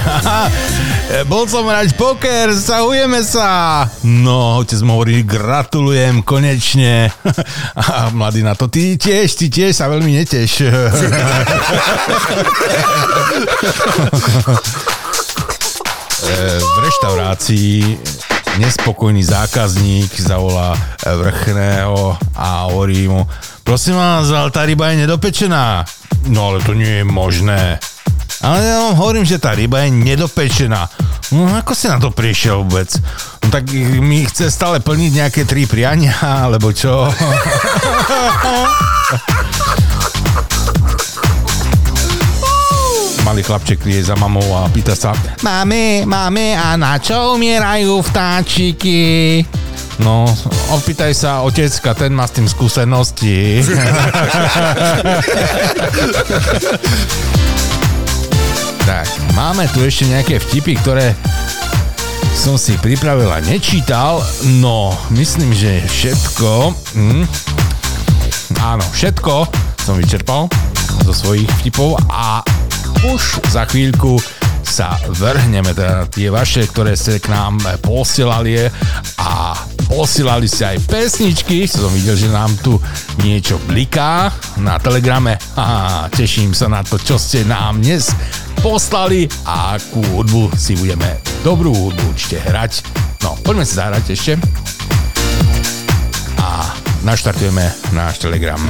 bol som hrať poker, zahujeme sa. No, otec mu hovorí, gratulujem, konečne. <laughs> A mladý na to, ty tiež, ty tiež sa veľmi neteš. <laughs> E, v reštaurácii nespokojný zákazník zavolá vrchného a hovorí mu, prosím vás, ale tá ryba je nedopečená. No ale to nie je možné. Ale ja vám hovorím, že tá ryba je nedopečená. No ako si na to prišiel vôbec? No tak mi chce stále plniť nejaké tri priania, alebo čo? <laughs> Malý chlapček je za mamou a pýta sa Mami, mami, a na čo umierajú vtáčiky? No, opýtaj sa otecka, ten má s tým skúsenosti. <laughs> tak, máme tu ešte nejaké vtipy, ktoré som si pripravil a nečítal. No, myslím, že všetko... Hm, áno, všetko som vyčerpal zo svojich vtipov a už za chvíľku sa vrhneme, teda tie vaše, ktoré ste k nám posielali a posielali ste aj pesničky, som videl, že nám tu niečo bliká na telegrame a teším sa na to, čo ste nám dnes poslali a akú hudbu si budeme dobrú hudbu určite hrať. No, poďme si zahrať ešte a naštartujeme náš telegram.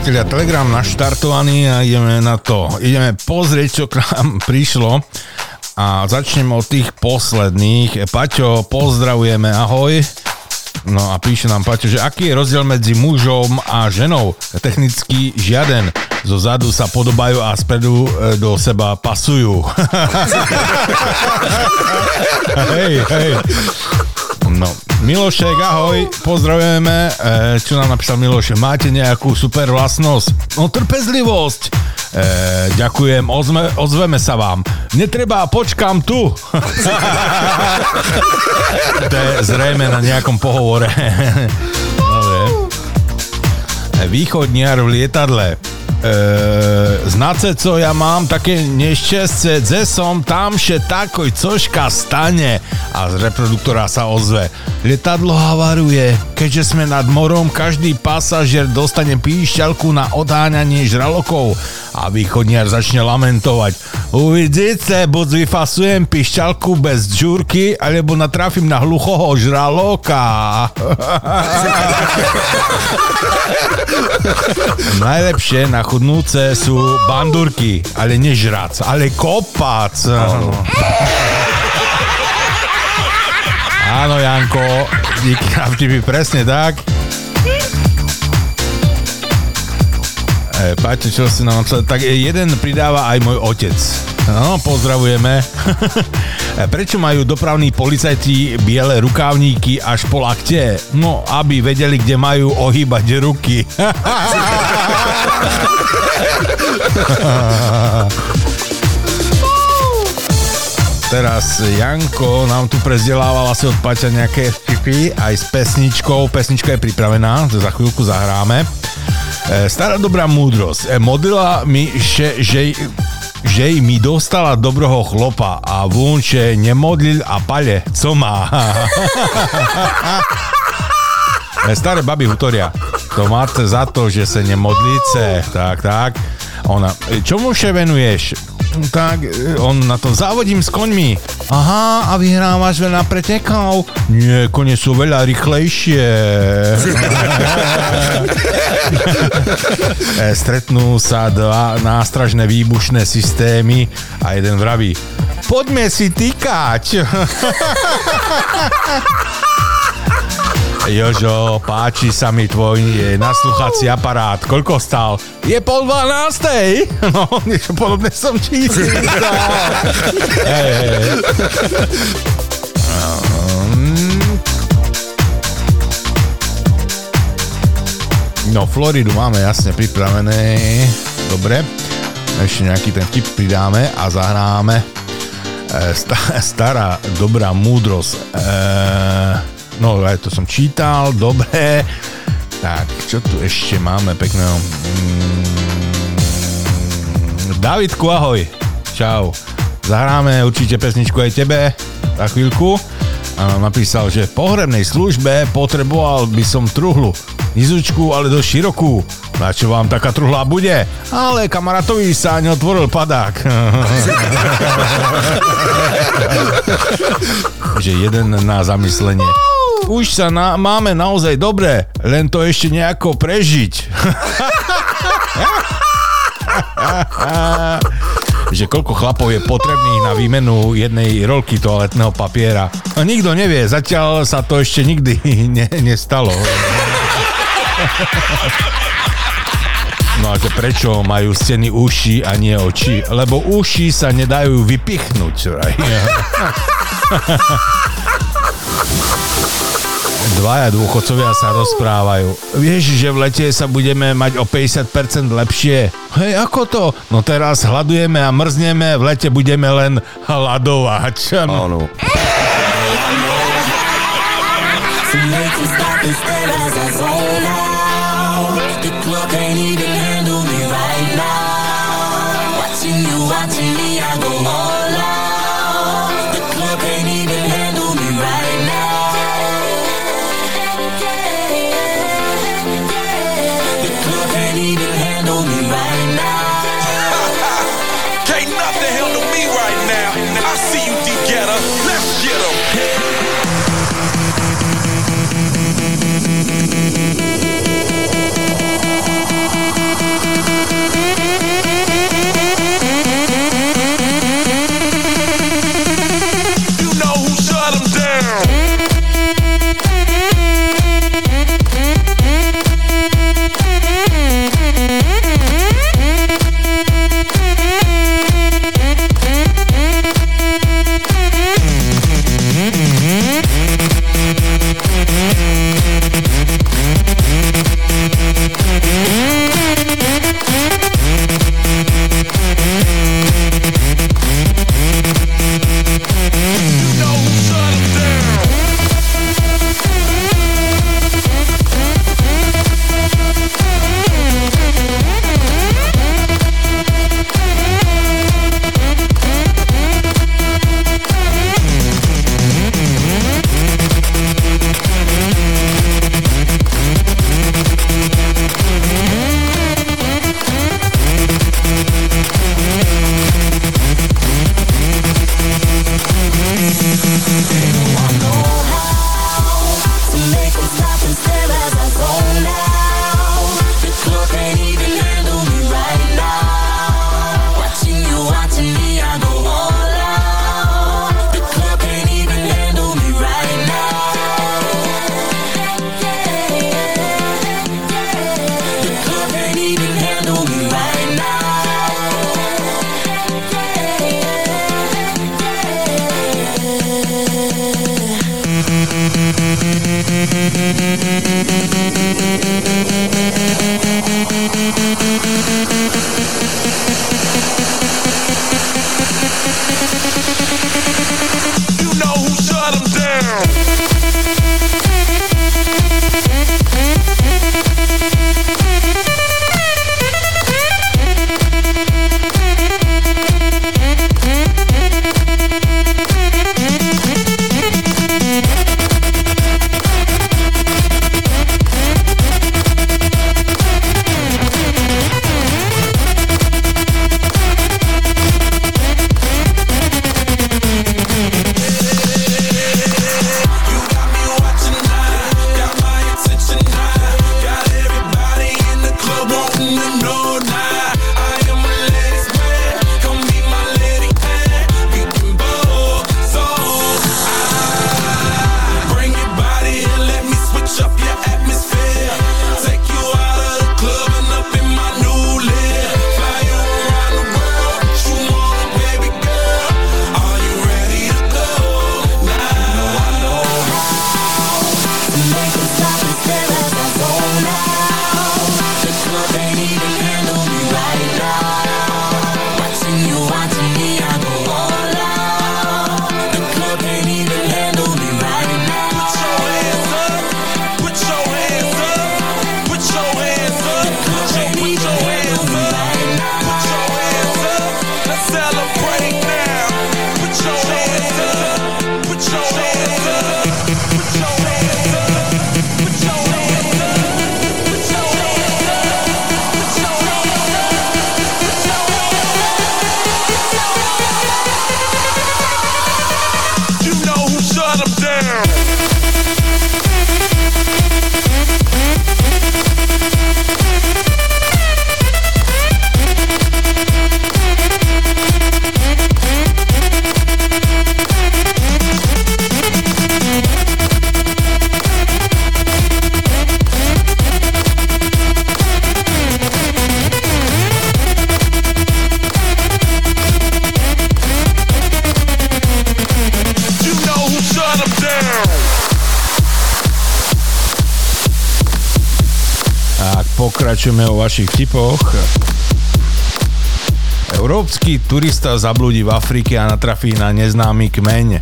Priatelia, Telegram naštartovaný a ideme na to. Ideme pozrieť, čo k nám <laughs> prišlo a začnem od tých posledných. Paťo, pozdravujeme, ahoj. No a píše nám Paťo, že aký je rozdiel medzi mužom a ženou? Technicky žiaden. Zo zadu sa podobajú a spredu e, do seba pasujú. <laughs> hej, hej. Milošek, ahoj, pozdravujeme. E, čo nám napísal Milošek? Máte nejakú super vlastnosť? No, trpezlivosť. E, ďakujem, ozme, ozveme sa vám. Netreba, počkám tu. <laughs> to je zrejme na nejakom pohovore. <laughs> E, Východniar v lietadle. E, znace, co ja mám také nešťastie, dze som tam še takoj cožka stane a z reproduktora sa ozve. Lietadlo havaruje, keďže sme nad morom, každý pasažier dostane píšťalku na odháňanie žralokov a východniar začne lamentovať. Uvidíte, buď vyfasujem pišťalku bez džúrky, alebo natrafím na hluchoho žraloka. <laughs> Najlepšie na chudnúce sú bandurky, ale nie žrac, ale kopac. Áno, Janko, díky na presne tak. E, čo si nám? Tak jeden pridáva aj môj otec. No, pozdravujeme. <laughs> E, Prečo majú dopravní policajti biele rukávníky až po lakte? No, aby vedeli, kde majú ohýbať ruky. <laughs> Teraz Janko nám tu prezdelával asi od Paťa nejaké vtipy aj s pesničkou. Pesnička je pripravená, za chvíľku zahráme. E, Stará dobrá múdrosť. E, Modlila mi, že, že, že mi dostala dobroho chlopa a vúnče nemodlil a pale, co má. <laughs> E, Staré baby hutoria. To máte za to, že sa nemodlíce. Tak, tak. Ona, "E, čomu še venuješ? Tak, e, on na to závodím s koňmi. Aha, a vyhrávaš veľa pretekov? Nie, kone sú veľa rýchlejšie. <laughs> E, Stretnú sa dva nástražné výbušné systémy a jeden vraví, poďme si týkať. <laughs> Jožo, páči sa mi tvoj e, nasluchací aparát. Koľko stál? Je pol dvanástej. <laughs> No, niečo podobné som čítal. Hej. Um, No, Floridu máme jasne pripravené. Dobre. Ešte nejaký ten tip pridáme a zahráme. E, sta- stará dobrá múdrosť. E, no, aj to som čítal. Dobre. Tak, čo tu ešte máme pekného? Mm, Davidku, ahoj. Čau. Zahráme určite pesničku aj tebe za chvíľku. A napísal, že v pohrebnej službe potreboval by som truhlu. Nizučku, ale dosť širokú. Na čo vám taká truhla bude? Ale kamarátovi sa neotvoril padák. <laughs> že jeden na zamyslenie. Už sa na, máme naozaj dobre, len to ešte nejako prežiť. <laughs> že koľko chlapov je potrebných na výmenu jednej rolky toaletného papiera. No nikto nevie, zatiaľ sa to ešte nikdy <laughs> ne, nestalo. No a prečo majú steny uši a nie oči? Lebo uši sa nedajú vypichnúť. Raj. <laughs> Dvaja dôchodcovia sa rozprávajú. Vieš, že v lete sa budeme mať o 50% lepšie? Hej, ako to? No teraz hľadujeme a mrzneme, v lete budeme len hľadovať.
Áno.
Can't
pokračujeme o vašich typoch, Európsky turista zablúdi v Afrike a natrafí na neznámy kmeň. E,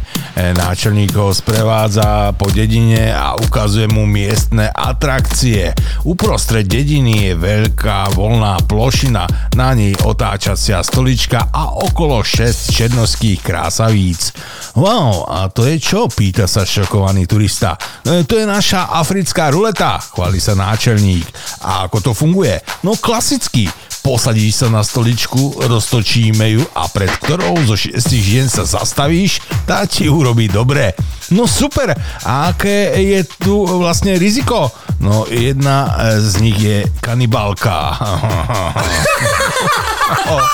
Náčelník ho sprevádza po dedine a ukazuje mu miestne atrakcie. Uprostred dediny je veľká voľná plošina, na nej otáčacia stolička a okolo 6 černoských krásavíc. Wow, a to je čo? Pýta sa šokovaný turista. E, to je naša africká ruleta, chváli sa náčelník. A ako to funguje? No klasicky. Posadíš sa na stoličku, roztočíme ju a pred ktorou zo šiestich žien sa zastavíš, tá ti urobí dobre. No super, a aké je tu vlastne riziko? No jedna z nich je kanibálka.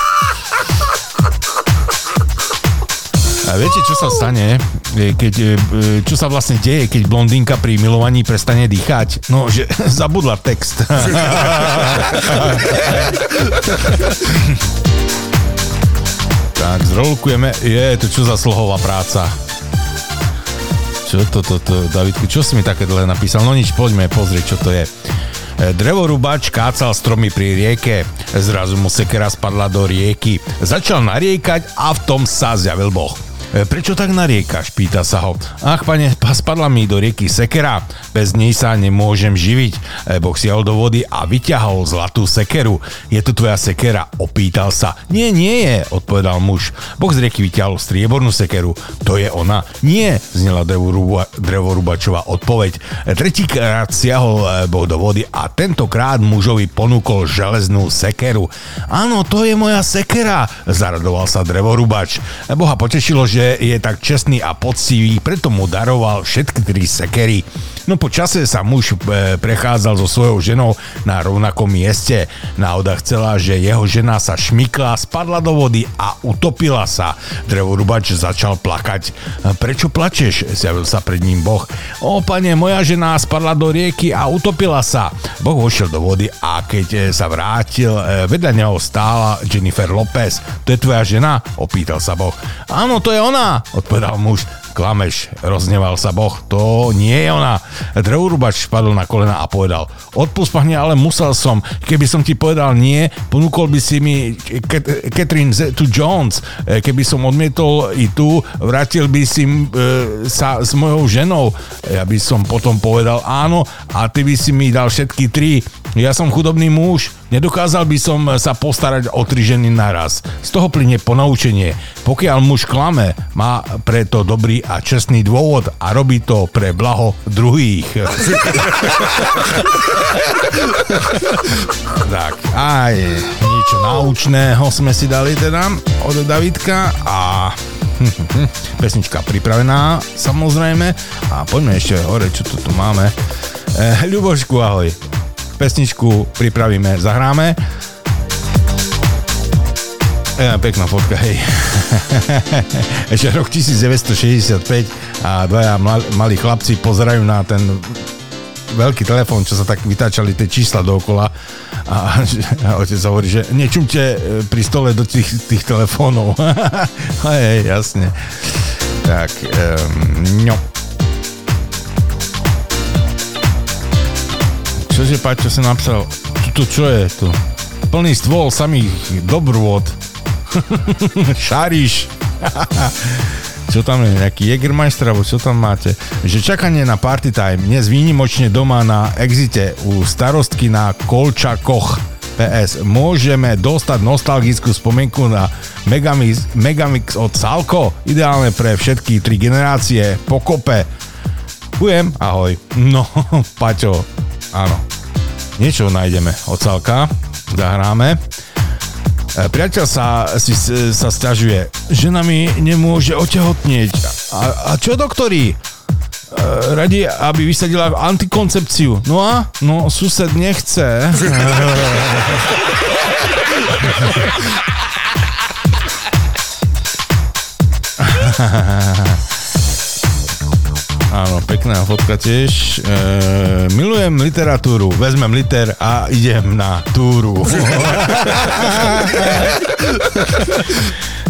<laughs> A viete, čo sa stane, e, keď, e, čo sa vlastne deje, keď blondínka pri milovaní prestane dýchať? No, že <laughs> zabudla text. <laughs> tak, zrolkujeme. Je, to čo za slohová práca. Čo to, to, to, Davidku, čo si mi také dlhé napísal? No nič, poďme pozrieť, čo to je. E, Drevorúbač kácal stromy pri rieke. Zrazu mu sekera spadla do rieky. Začal nariekať a v tom sa zjavil Boh. E, Prečo tak nariekaš? Pýta sa ho. Ach, pane, pa- spadla mi do rieky sekera. Bez nej sa nemôžem živiť. E, Boh siahol do vody a vyťahol zlatú sekeru. Je to tvoja sekera? Opýtal sa. Nie, nie je, odpovedal muž. Boh z rieky vyťahol striebornú sekeru. To je ona? Nie, znela drevorúba, drevorúbačová odpoveď. E, Tretíkrát siahol Boh do vody a tentokrát mužovi ponúkol železnú sekeru. Áno, to je moja sekera, zaradoval sa drevorúbač. E, Boha potešilo, že je tak čestný a poctivý, preto mu daroval všetky tri sekery. No po čase sa muž e, prechádzal so svojou ženou na rovnakom mieste. Náhoda chcela, že jeho žena sa šmykla, spadla do vody a utopila sa. Drevorúbač začal plakať. "E, Prečo plačeš? Zjavil sa pred ním Boh. O, pane, moja žena spadla do rieky a utopila sa. Boh vošiel do vody a keď e, sa vrátil, vedľa neho stála Jennifer Lopez. To je tvoja žena? Opýtal sa Boh. Áno, to je ona, odpovedal muž. Klameš, rozneval sa Boh, to nie je ona. Drevorúbač spadol na kolena a povedal, odpust pane, ale musel som, keby som ti povedal nie, ponúkol by si mi Catherine tu Jones, E, keby som odmietol i tu, vrátil by si e, sa s mojou ženou, ja by som potom povedal áno a ty by si mi dal všetky tri. Ja som chudobný muž, nedokázal by som sa postarať o tri ženy naraz. Z toho plynie ponaučenie. Pokiaľ muž klame, má preto dobrý a čestný dôvod a robí to pre blaho druhých. <laughs> tak, aj niečo naučného sme si dali teda od Davidka a <laughs> pesnička pripravená samozrejme a poďme ešte hore, čo tu máme. E, Ľubošku, ahoj. Pesničku pripravíme, zahráme. E, pekná fotka, hej. <laughs> Ešte rok 1965 a dvaja malí chlapci pozerajú na ten veľký telefón, čo sa tak vytáčali tie čísla dookola a, a otec hovorí, že nečumte e, pri stole do tých, tých telefónov. <laughs> hej, jasne. Tak, um, no. Čože, Paťo, sa napsal, to čo je tu? Plný stôl samých dobrôd. <laughs> Šaríš. <laughs> čo tam je, nejaký Jägermeister, alebo čo tam máte. Že čakanie na party time, dnes výnimočne doma na exite u starostky na Kolčakoch. PS, môžeme dostať nostalgickú spomienku na Megamix, Megamix od Salko, ideálne pre všetky tri generácie, pokope. Bujem, ahoj. No, <laughs> Paťo, áno. Niečo nájdeme od Salka, zahráme. E, Priateľ sa, si, sa stiažuje, žena mi nemôže otehotnieť. A, a čo doktori? radi, aby vysadila antikoncepciu. No a? No, sused nechce. <laughs> Áno, pekná fotka tiež. E, milujem literatúru, vezmem liter a idem na túru. <laughs>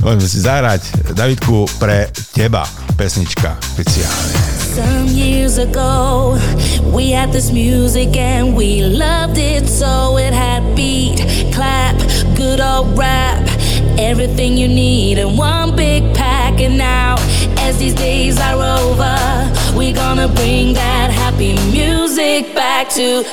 Poďme si zahrať Davidku pre teba pesnička špeciálne.
Some years ago, we had this music and we loved it so it had beat, clap, good old rap, everything you need in one big pack. And now, as these days are over, we're gonna bring that happy music back to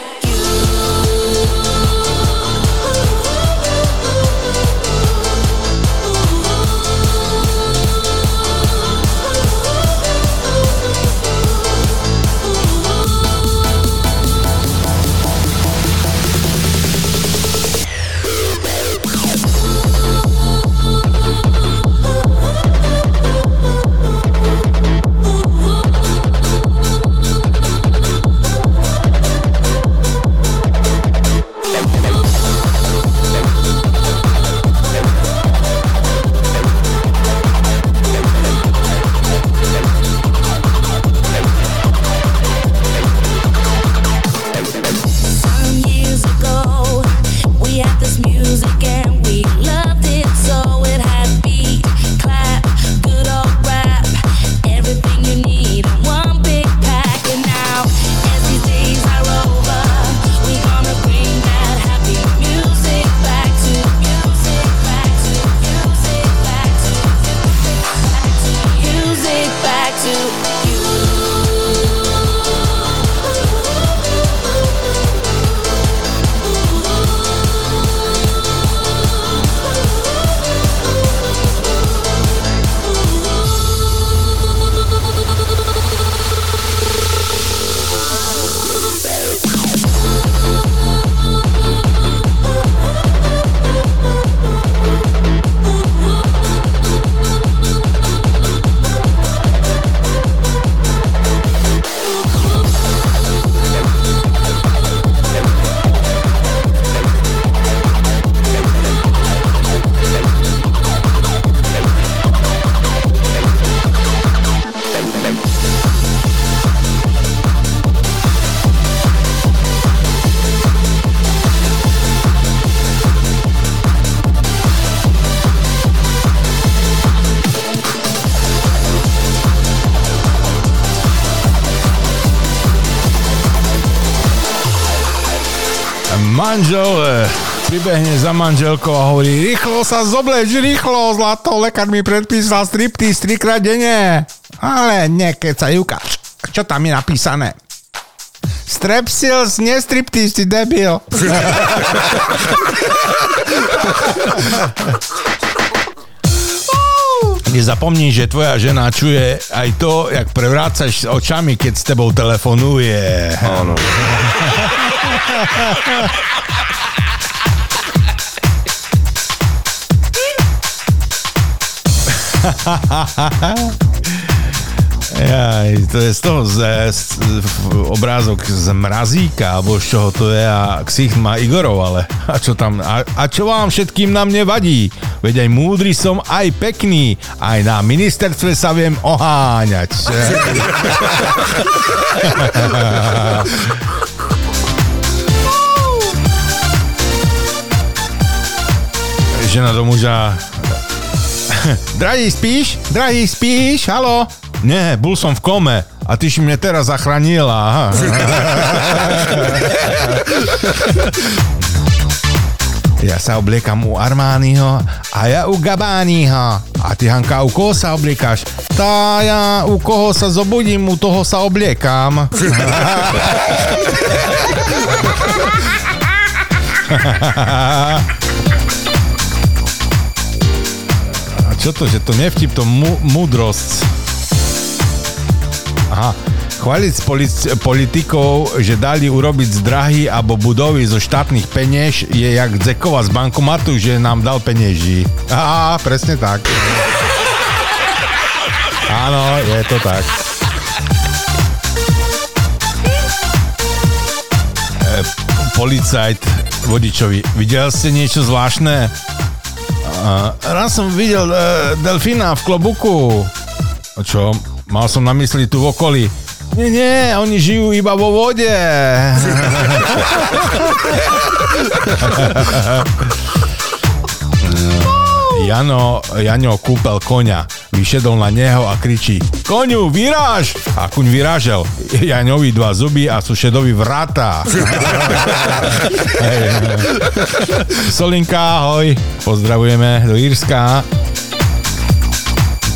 pribehne za manželkou a hovorí rýchlo sa zobleč, rýchlo, zlato, lekár mi predpísal striptease trikrát denne. Ale nekecaj, ukáž, čo tam je napísané. Strepsils, nie striptease, ty debil. <laughs> Nezapomni, že tvoja žena čuje aj to, jak prevrácaš očami, keď s tebou telefonuje.
Áno. <laughs>
Jaj, to je z toho z, z, obrázok z mrazíka, alebo z čoho to je a ksich má Igorov, ale a čo tam, a, a čo vám všetkým na mne vadí? Veď aj múdry som, aj pekný, aj na ministerstve sa viem oháňať. <laughs> Žena do muža <laughs> Drahý, spíš? Drahý, spíš? Halo? Nie, bol som v kome a ty si mne teraz zachránila. <laughs> Ja sa obliekam u Armányho a ja u Gabányho. A ty, Hanka, u koho sa obliekaš? Tá ja u koho sa zobudím, u toho sa obliekam. <laughs> Čo to, že to nevtip, to mu, múdrosť. Aha. Chváliť polic- politikov, že dali urobiť zdrahy alebo budovy zo štátnych peniež je jak Dzekova z bankomatu, že nám dal penieži. Á, presne tak. Áno, je to tak. E, policajt vodičovi, videl ste niečo zvláštne? A, raz som videl e, delfína v klobuku. Čo? Mal som na mysli tu v okolí. Nie, nie, oni žijú iba vo vode. <laughs> Jano, Jaňo kúpel koňa, vyšedol na neho a kričí Koňu, vyráž! A kuň vyrážel. Jaňovi dva zuby a sušedovi vrata. Solinka, ahoj. Pozdravujeme do Írska.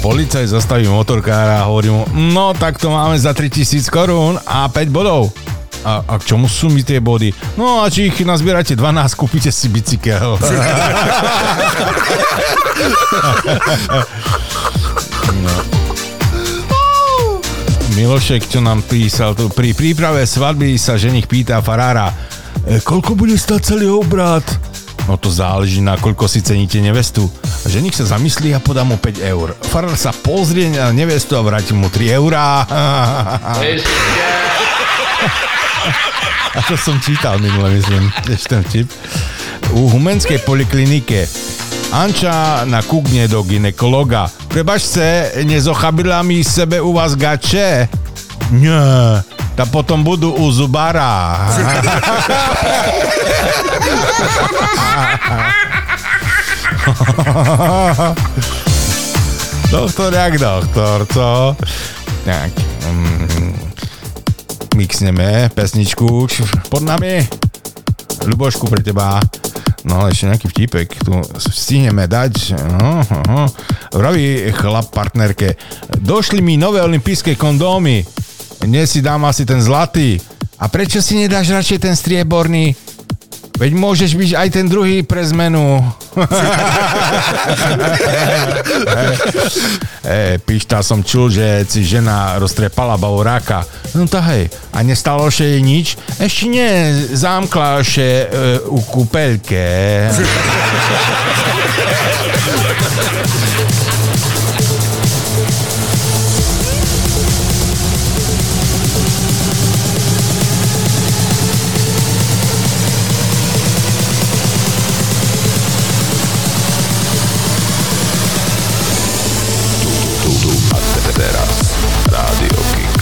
Policaj zastaví motorkára a hovorí mu, no tak to máme za 3000 korún a 5 bodov. A, a k čomu sú mi tie body? No a či ich nazbierate 12, kúpite si bicykel. no. <laughs> Milošek, čo nám písal, tu pri príprave svadby sa ženich pýta farára, e, koľko bude stať celý obrad? No to záleží na koľko si ceníte nevestu. Ženich sa zamyslí a podá mu 5 eur. Farár sa pozrie na nevestu a vráti mu 3 eurá. <laughs> A to som čítal minule, myslím, ešte ten vtip. U humenskej poliklinike Anča nakúkne do ginekologa. Prebažte, nezochabila mi sebe u vás gače? Nie, ta potom budú u zubára. <laughs> doktor jak doktor, co? Tak, mm, mixneme pesničku pod nami. Ľubošku pre teba. No ale ešte nejaký vtipek tu stihneme dať. No, no. Vraví chlap partnerke. Došli mi nové olympijské kondómy. Dnes si dám asi ten zlatý. A prečo si nedáš radšej ten strieborný? Veď môžeš byť aj ten druhý pre zmenu. <laughs> e, pišta som čul, že si žena roztrepala bavoráka. No to hej, a nestalo še jej nič? Ešte nie, zamkla še e, u kúpeľke. <laughs>
Teraz Rádio Kix.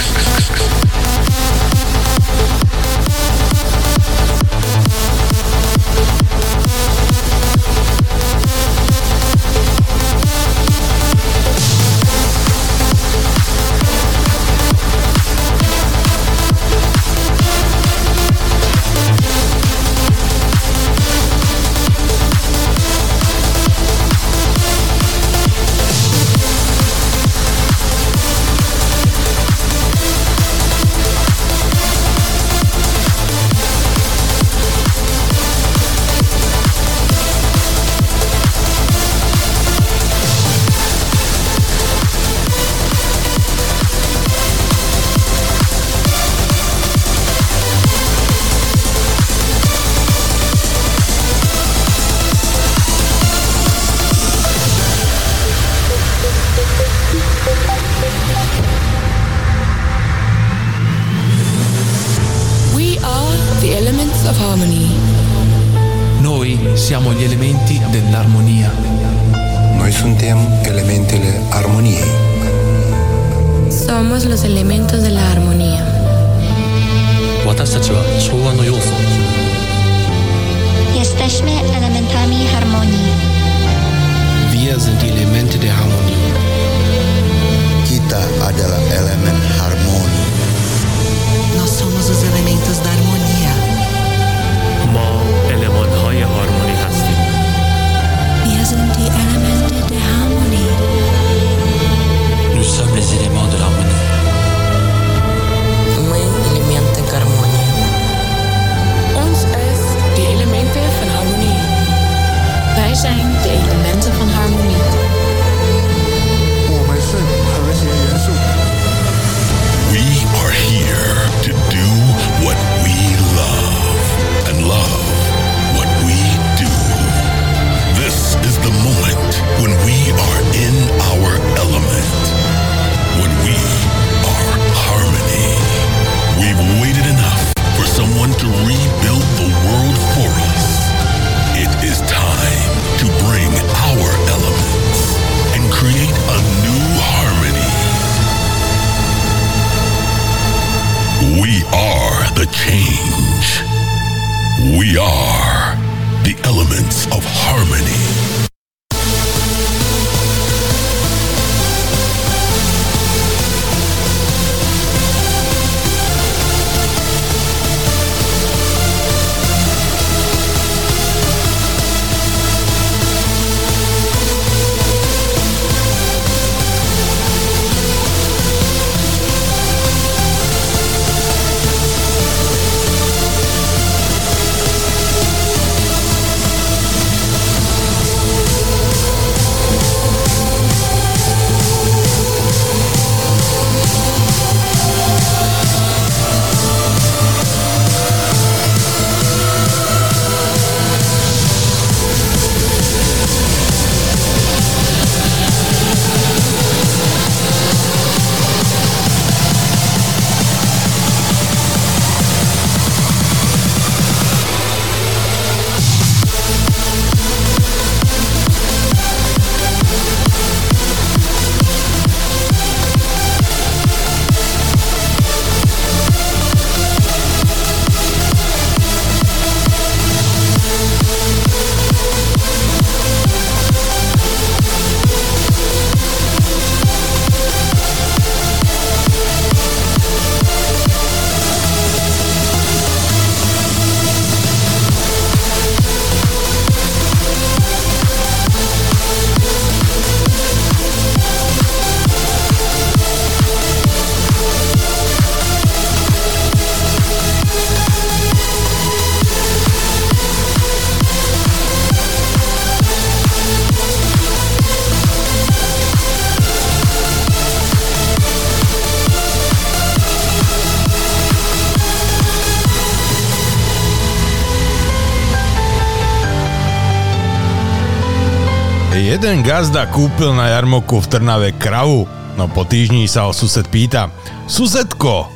Jeden gazda kúpil na jarmoku v Trnave kravu. No po týždni sa ho sused pýta. Susedko,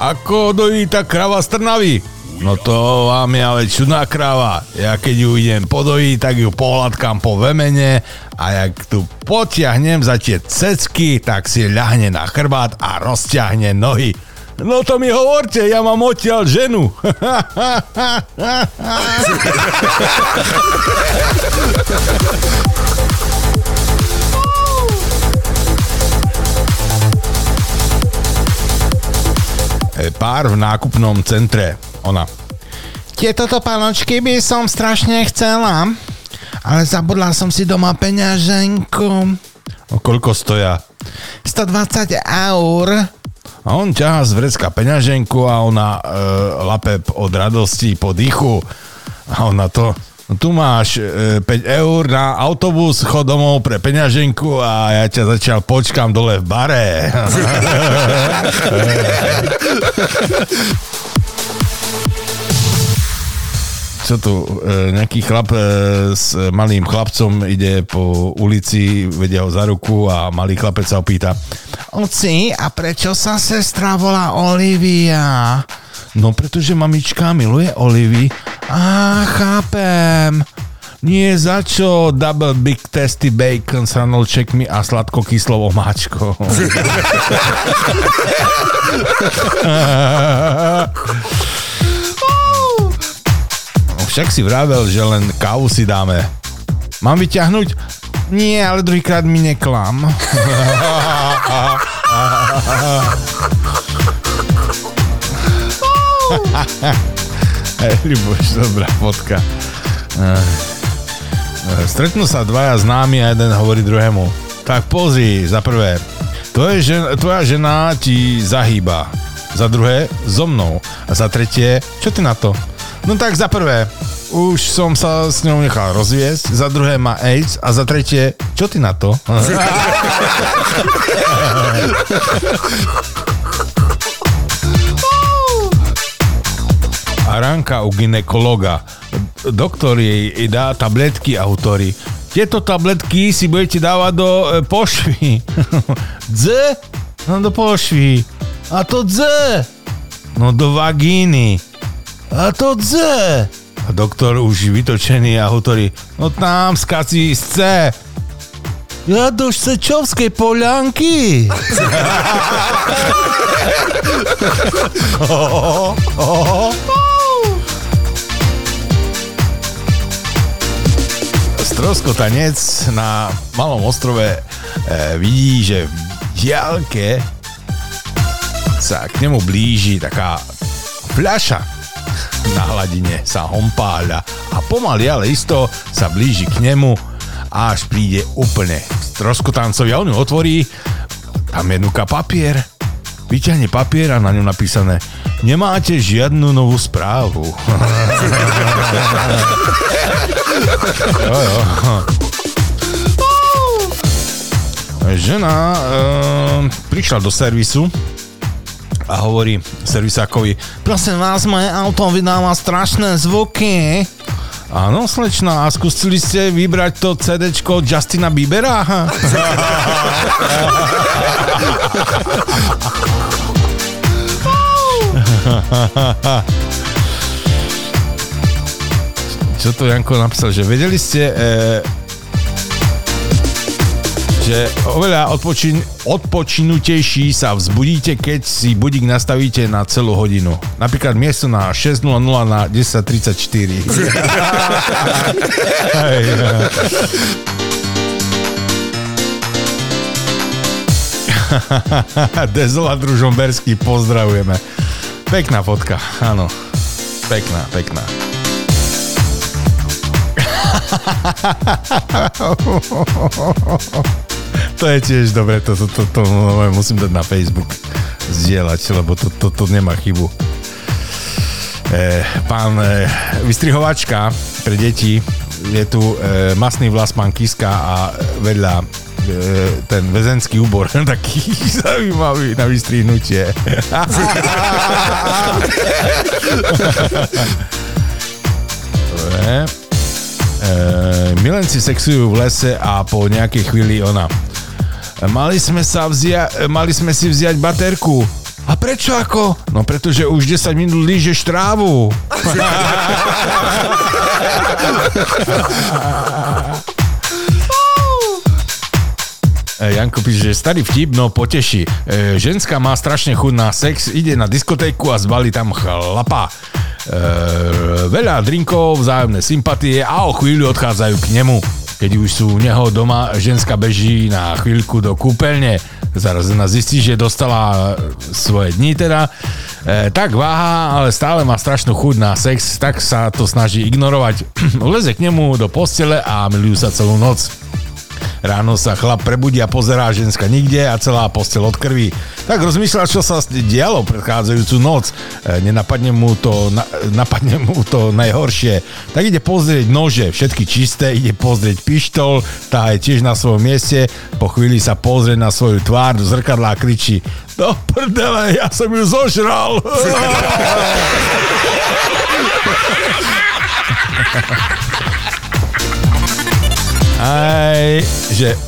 ako dojí tá krava z Trnavy? No to vám je ale čudná krava. Ja keď ju idem podojiť, tak ju pohľadkám po vemene a jak tu potiahnem za tie cecky, tak si ľahne na chrbát a rozťahne nohy. No to mi hovorte, ja mám odtiaľ ženu. <laughs> Pár v nákupnom centre. Ona. Tieto panočky by som strašne chcela, ale zabudla som si doma peňaženku. O koľko stoja? 120 eur. A on ťahá z vrecka peňaženku a ona e, lape od radosti po dýchu. A ona to, tu máš e, 5 eur na autobus, chod domov pre peňaženku a ja ťa začal počkám dole v bare. <laughs> čo tu, e, nejaký chlap e, s malým chlapcom ide po ulici, vedia ho za ruku a malý chlapec sa opýta Oci, a prečo sa sestra volá Olivia? No, pretože mamička miluje Olivy. Á, chápem. Nie za čo double big testy bacon s ranolčekmi a sladko kyslovou máčkou. No však si vravel, že len kávu si dáme. Mám vyťahnuť? Nie, ale druhýkrát mi neklam. <laughs> <laughs> Ľuboš, dobrá fotka. Eh, Stretnú sa dvaja známi a jeden hovorí druhému. Tak pozri, za prvé, tvoje žen, tvoja žena ti zahýba. Za druhé, so mnou. A za tretie, čo ty na to? No tak za prvé, už som sa s ňou nechal rozviesť, za druhé má AIDS a za tretie, čo ty na to? <laughs> ranka u ginekologa. Doktor jej dá tabletky a hovorí, tieto tabletky si budete dávať do e, pošvy. <laughs> Dz? No do pošvy. A to dz? No do vagíny. A to dz? A doktor už vytočený a hovorí, no tam skazí z C. Ja do Šsečovskej polianky. <laughs> <laughs> Stroskotanec na malom ostrove e, vidí, že v diálke sa k nemu blíži taká fľaša. Na hladine sa hompáľa a pomaly, ale isto sa blíži k nemu až príde úplne stroskotancovi a on ju otvorí. Tam je nuka papier. Vyťahne papier a na ňom napísané nemáte žiadnu novú správu. <laughs> jo, jo. Žena e, prišla do servisu a hovorí servisákovi, prosím vás, moje auto vydáva strašné zvuky. Áno, slečna, a skúsili ste vybrať to CDčko Justina Biebera? <laughs> <laughs> Čo tu Janko napísal, že vedeli ste, e, že oveľa odpočin, odpočinutejší sa vzbudíte, keď si budík nastavíte na celú hodinu. Napríklad miesto na 6.00 na 10.34. Hej. <laughs> Dezola Družomberský, pozdravujeme. Pekná fotka, áno. Pekná, pekná. <laughs> to je tiež dobre, to, to, to, to musím dať na Facebook zdieľať, lebo to, to, to nemá chybu. E, pán e, vystrihovačka pre deti, je tu e, masný vlas pán Kiska a vedľa ten väzenský úbor, <laughs> taký zaujímavý na vystrihnutie. Dobre. E, milenci sexujú v lese a po nejakej chvíli ona. Mali sme, sa vzia- mali sme si vziať baterku. A prečo ako? No pretože už 10 minút lížeš trávu. <laughs> E, Janko píše, že starý vtip, no poteší. E, ženská má strašne chuť na sex, ide na diskotéku a zbalí tam chlapa. E, veľa drinkov, vzájomné sympatie a o chvíľu odchádzajú k nemu. Keď už sú u neho doma, ženská beží na chvíľku do kúpeľne. Zaraz ona zistí, že dostala svoje dni teda. E, tak váha, ale stále má strašnú chuť na sex, tak sa to snaží ignorovať. <clears throat> Leze k nemu do postele a milujú sa celú noc. Ráno sa chlap prebudí a pozerá ženská nikde a celá postel od krvi. Tak rozmýšľa, čo sa dialo predchádzajúcu noc. E, nenapadne mu to, na, napadne mu to najhoršie. Tak ide pozrieť nože, všetky čisté, ide pozrieť pištol, tá je tiež na svojom mieste. Po chvíli sa pozrie na svoju tvár do zrkadla a kričí Do prdele, ja som ju zožral. <laughs> Aj, že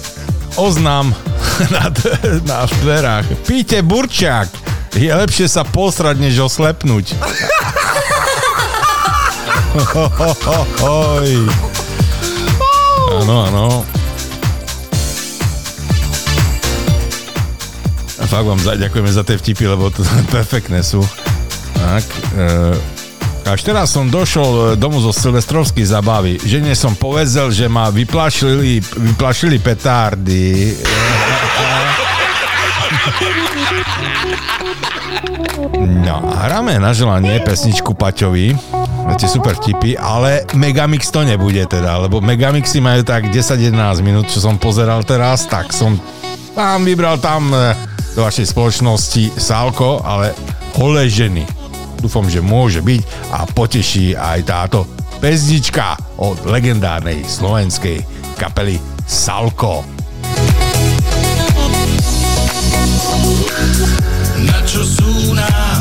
oznám <laughs> na, na dverách. Píte burčák. Je lepšie sa posrať, než oslepnúť. Áno, áno. A fakt vám ďakujeme za tie vtipy, lebo to perfektné sú. Tak, e, až teraz som došol e, domu zo Silvestrovskej zabavy. Žene som povedal, že ma vyplašili, vyplašili petárdy. No hráme na želanie pesničku Paťovi. Máte super vtipy, ale Megamix to nebude teda, lebo Megamixy majú tak 10-11 minút, čo som pozeral teraz, tak som tam vybral tam e, do vašej spoločnosti Sálko, ale holé ženy. Dúfam, že môže byť a poteší aj táto pesnička od legendárnej slovenskej kapely Salko.
Na čo sú nám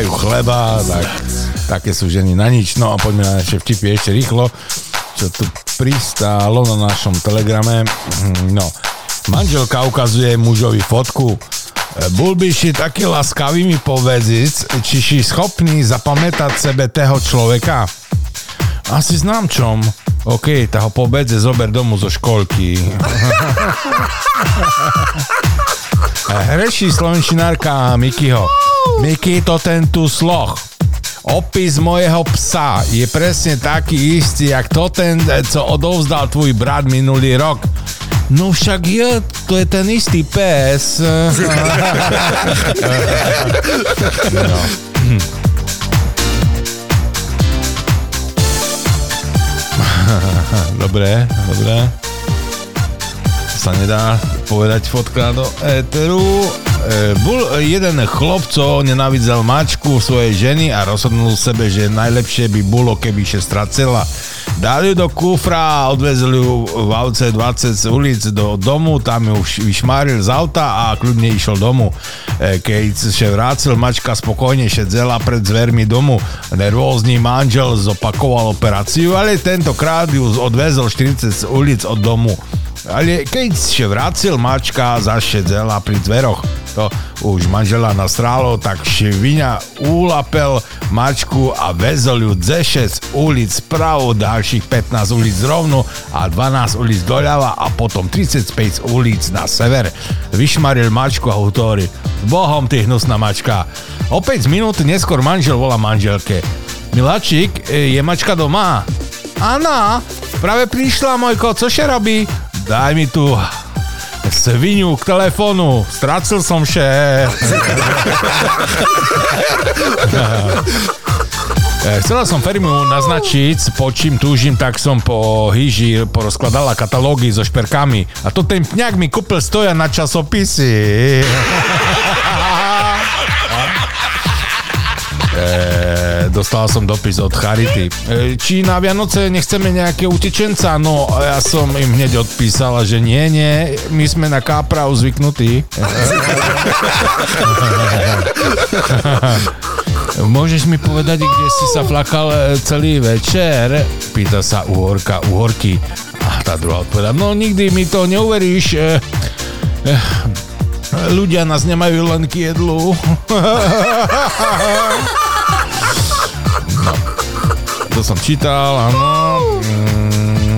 pchajú chleba,
tak také sú ženy na nič. No a poďme na naše vtipy ešte rýchlo, čo tu pristálo na našom telegrame. Hm, No, Manželka ukazuje mužovi fotku. Si taký laskavý mi povedz, či si schopný zapamätať sebe tého človeka? Asi znám čom. OK, tá ho pobedze zober domu zo školky. <laughs> Hreší slovenčinárka Mikyho. Miky, to ten tu sloh. Opis mojeho psa je presne taký istý, jak to ten, co odovzdal tvůj brat minulý rok. No však je, to je ten istý pes. <laughs> no. <laughs> Dobre, dobre. Sa nedá povedať fotka do éteru. E, bol jeden chlopco, nenávidel mačku svojej ženy a rozhodnul sebe, že najlepšie by bolo, keby sa stracela. Dali ju do kufra a odvezli ju v aute 20 z ulic do domu, tam ju vyšmáril z auta a kľudne išiel domu. E, Keď sa vrácil, mačka spokojne šedzela pred zvermi domu. Nervózny manžel zopakoval operáciu, ale tentokrát ju odvezol 40 z ulic od domu. Ale keď sa vracil, mačka zašedzela pri dveroch. To už manžela nastrálo, tak švinia ulapel mačku a vezol ju ze 6 ulic spravo, ďalších 15 ulic rovno a 12 ulic doľava a potom 35 ulic na sever. Vyšmaril mačku a hovorí, bohom ty hnusná mačka. O 5 minút neskôr manžel volá manželke. Miláčik, e, je mačka doma? Áno, práve prišla, mojko, cože robí? Daj mi tu svinu k telefónu, stracil som še. E, Chcela som Ferimu naznačiť, po čím túžim, tak som po hýži porozkladala katalógy so šperkami. A to ten pňák mi kúpil stoja na časopisy. <laughs> E, dostal som dopis od Charity. E, či na Vianoce nechceme nejaké utečenca? No, ja som im hneď odpísala, že nie, nie, my sme na káprav zvyknutí. <laughs> Môžeš mi povedať, kde si sa flakal e, celý večer? Pýta sa uhorka, uhorky. A tá druhá odpovedá, no nikdy mi to neuveríš. E, ľudia nás nemajú len k jedlu. <laughs> To som čítal, áno. Mm,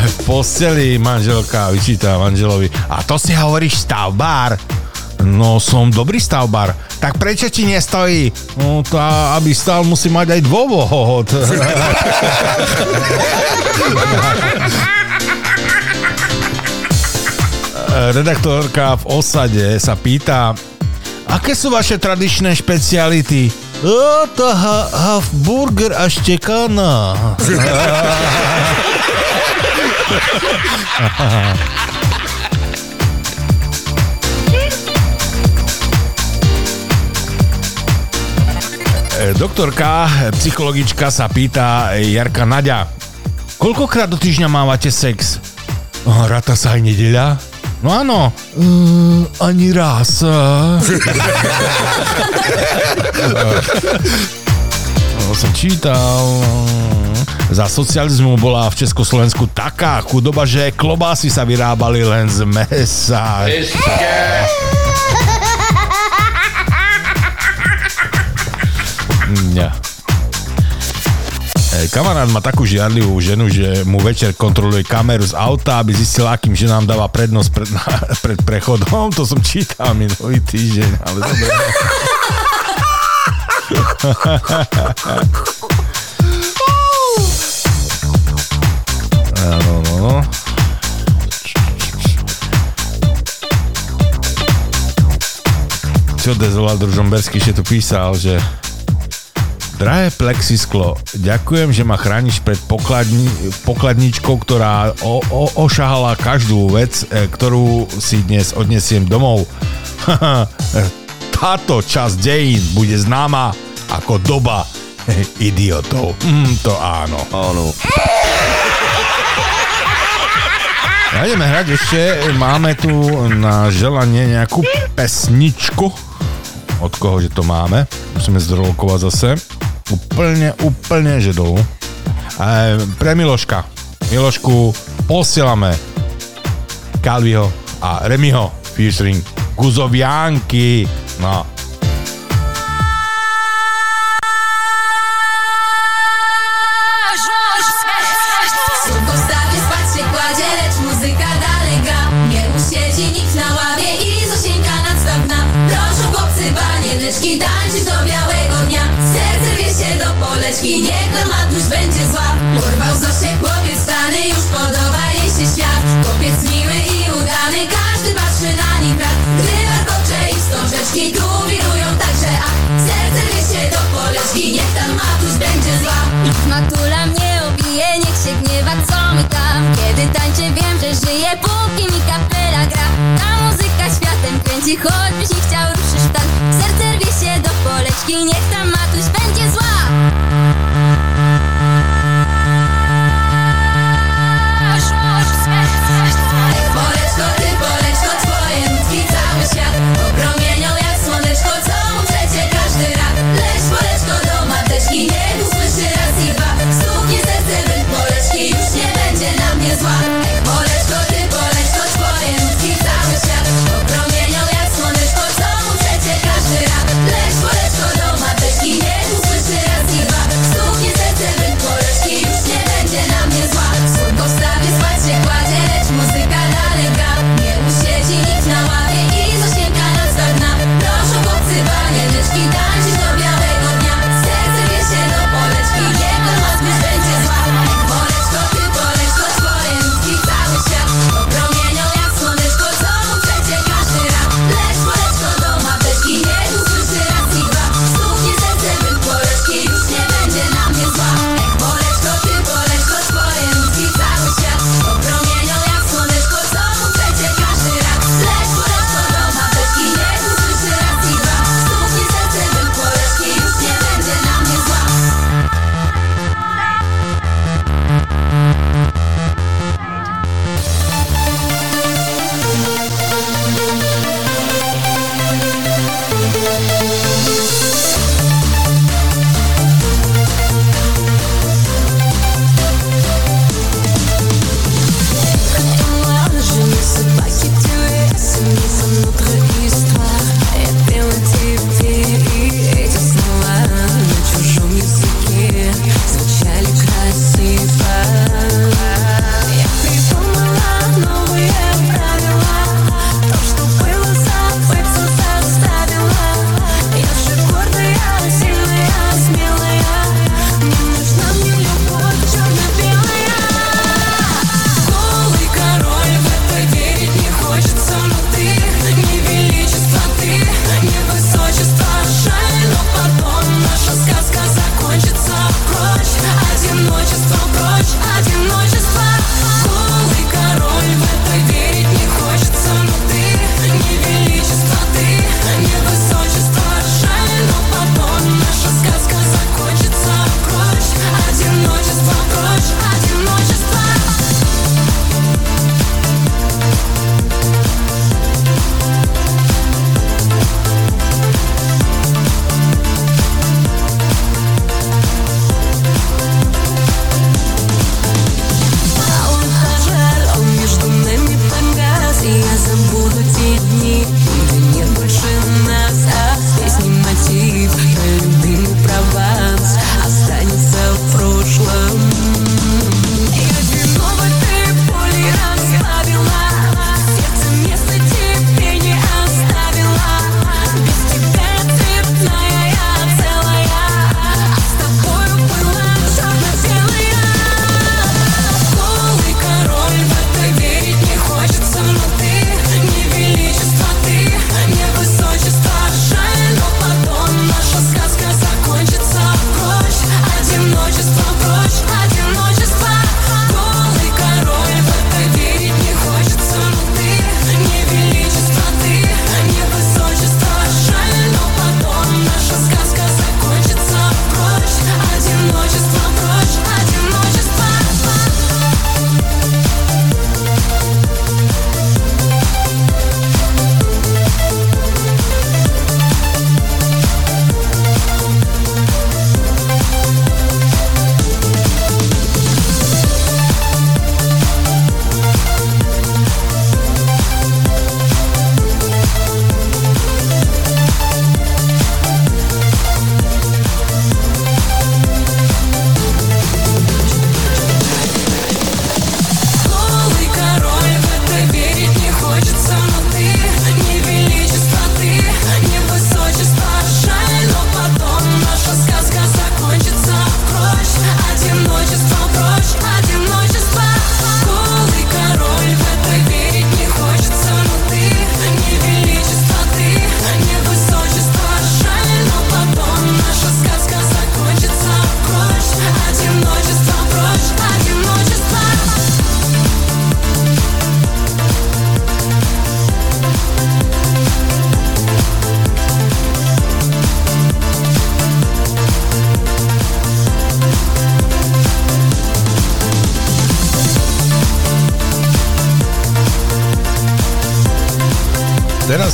v posteli manželka vyčíta manželovi. A to si hovoríš stavbár? No, som dobrý stavbár. Tak prečo ti nestojí? No, tá, aby stal, musí mať aj dôvod. <laughs> Redaktorka v osade sa pýta, aké sú vaše tradičné špeciality? A štekana. E, Doktorka, psychologička sa pýta e, Jarka Naďa, koľkokrát do týždňa mávate sex? Oh, ráta sa aj nedeľa? No áno, uh, ani raz. <laughs> no, som čítal. Za socializmu bola v Československu taká chudoba, že klobásy sa vyrábali len z mesa. <laughs> Ja. Kamarát má takú žiarlivú ženu, že mu večer kontroluje kameru z auta, aby zistil, akým ženám dáva prednosť pred, <laughs> pred prechodom. To som čítal minulý týždeň, ale dobre. Áno, no, no. Čo Dezoval Družomberský ešte tu písal, že Drahé plexisklo, ďakujem, že ma chrániš pred pokladni, pokladničkou, ktorá o, o, ošahala každú vec, e, ktorú si dnes odnesiem domov. <laughs> Táto časť dejín bude známa ako doba <laughs> idiotov. Mm, to áno. Áno. <laughs> A ideme hrať ešte, máme tu na želanie nejakú pesničku. Od koho, že to máme. Musíme zdrolokovať zase. Úplne, úplne, že dolu. A pre Miloška. Milošku posielame
Calviho a Remiho featuring Guzovianky. No,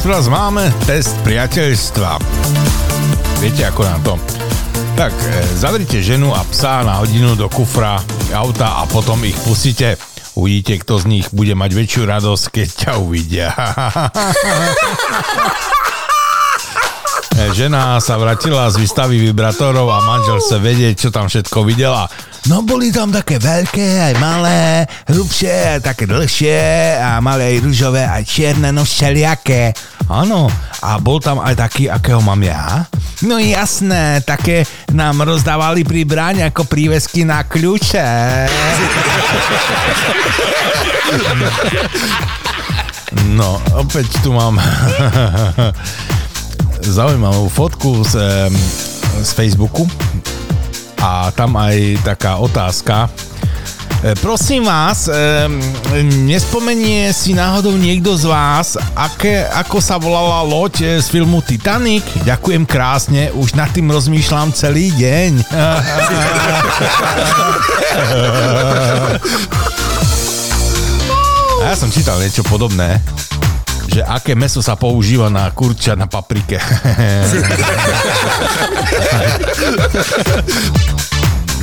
Teraz máme test priateľstva. Viete ako na to? Tak, e, zavrite ženu a psa na hodinu do kufra auta a potom ich pustíte. Uvidíte, kto z nich bude mať väčšiu radosť, keď ťa uvidia. <laughs> E, Žena sa vrátila z výstavy vibrátorov a manžel sa vedieť, čo tam všetko videla. No boli tam také veľké, aj malé, hrubšie, také dlhšie a malé aj rúžové, aj čierne, no všelijaké. Áno, a bol tam aj taký, akého mám ja? No jasné, také nám rozdávali pri bráne ako prívesky na kľúče. No, opäť tu mám zaujímavú fotku z, z Facebooku a tam aj taká otázka. E, Prosím vás, em, nespomenie si náhodou niekto z vás, aké, ako sa volala loď e, z filmu Titanic? Ďakujem krásne, už nad tým rozmýšľam celý deň. <laughs> A ja som čítal niečo podobné že aké meso sa používa na kurča na paprike. <laughs>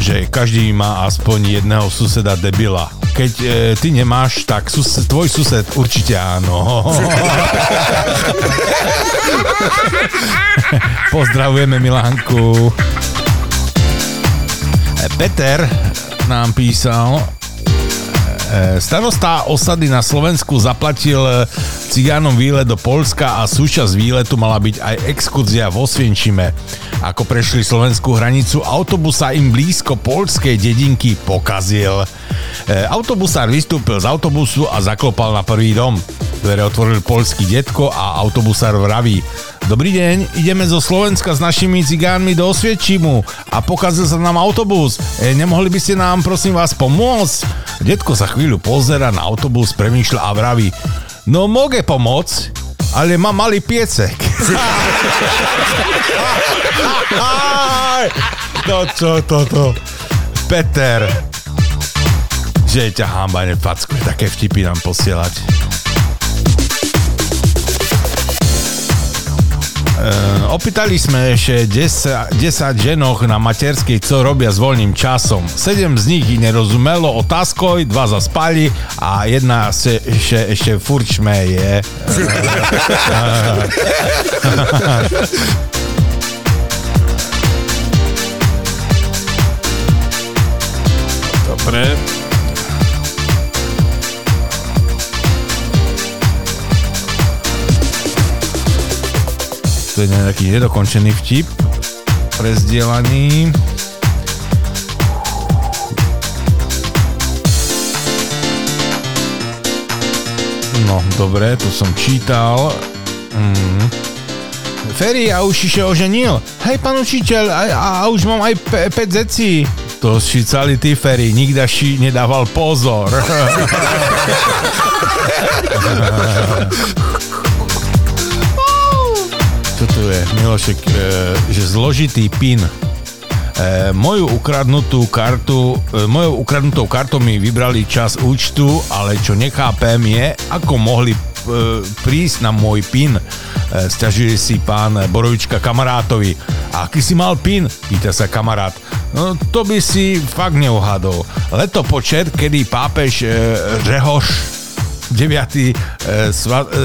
že každý má aspoň jedného suseda debila. Keď e, ty nemáš, tak sus, tvoj sused určite áno. <laughs> Pozdravujeme Milánku. E, Peter nám písal, E, Starosta osady na Slovensku zaplatil e, cigánom výlet do Polska a súčasť výletu mala byť aj exkurzia vo Svienčime. Ako prešli slovenskú hranicu, autobus sa im blízko polskej dedinky pokazil. E, Autobusár vystúpil z autobusu a zaklopal na prvý dom. Dvere otvoril polský detko a autobusár vraví Dobrý deň, ideme zo Slovenska s našimi cigánmi do Osviečimu a pokazil sa nám autobus. E, nemohli by ste nám prosím vás pomôcť? Detko sa chvíľu pozera na autobus, premýšľa a vraví No moge pomôcť, ale mám malý piecek. no čo toto? Peter, že ťa hamba nefackuje, také vtipy nám posielať. Opýtali sme ešte 10, 10 ženoch na materskej, co robia s voľným časom. 7 z nich ich nerozumelo otázkoj, dva zaspali a jedna se, ešte, ešte furt šmeje.
Dobre.
To je nejaký nedokončený vtip prezdielaný. No, dobre, to som čítal. Mm. Ferry, a už si oženil? Hej, pán učiteľ, a, a, a už mám aj 5 zecí. To si celý ty, Ferry, nikda si nedával pozor. <laughs> Čo je? Milošek, e, že zložitý PIN. E, moju ukradnutú kartu, e, ukradnutou kartou mi vybrali čas účtu, ale čo nechápem je, ako mohli e, prísť na môj PIN. Sťažuje si pán Borovička kamarátovi. Aký si mal PIN? Pýta sa kamarát. No to by si fakt neuhadol. Leto počet, kedy pápež e, Řehoš 9. e, e,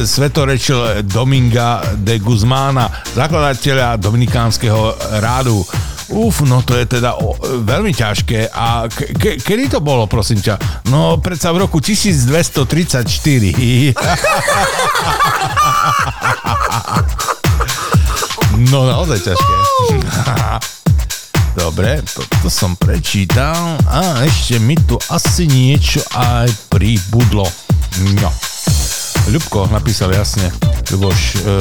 svetorečil Dominga de Guzmána, zakladateľa Dominikánskeho rádu. Uf, no to je teda o, veľmi ťažké. A ke, ke, kedy to bolo, prosím ťa? No, predsa v roku 1234. <laughs> no, naozaj ťažké. <laughs> Dobre, toto som prečítal. A ešte mi tu asi niečo aj pribudlo. No. Ľubko napísal jasne. Ľuboš, e,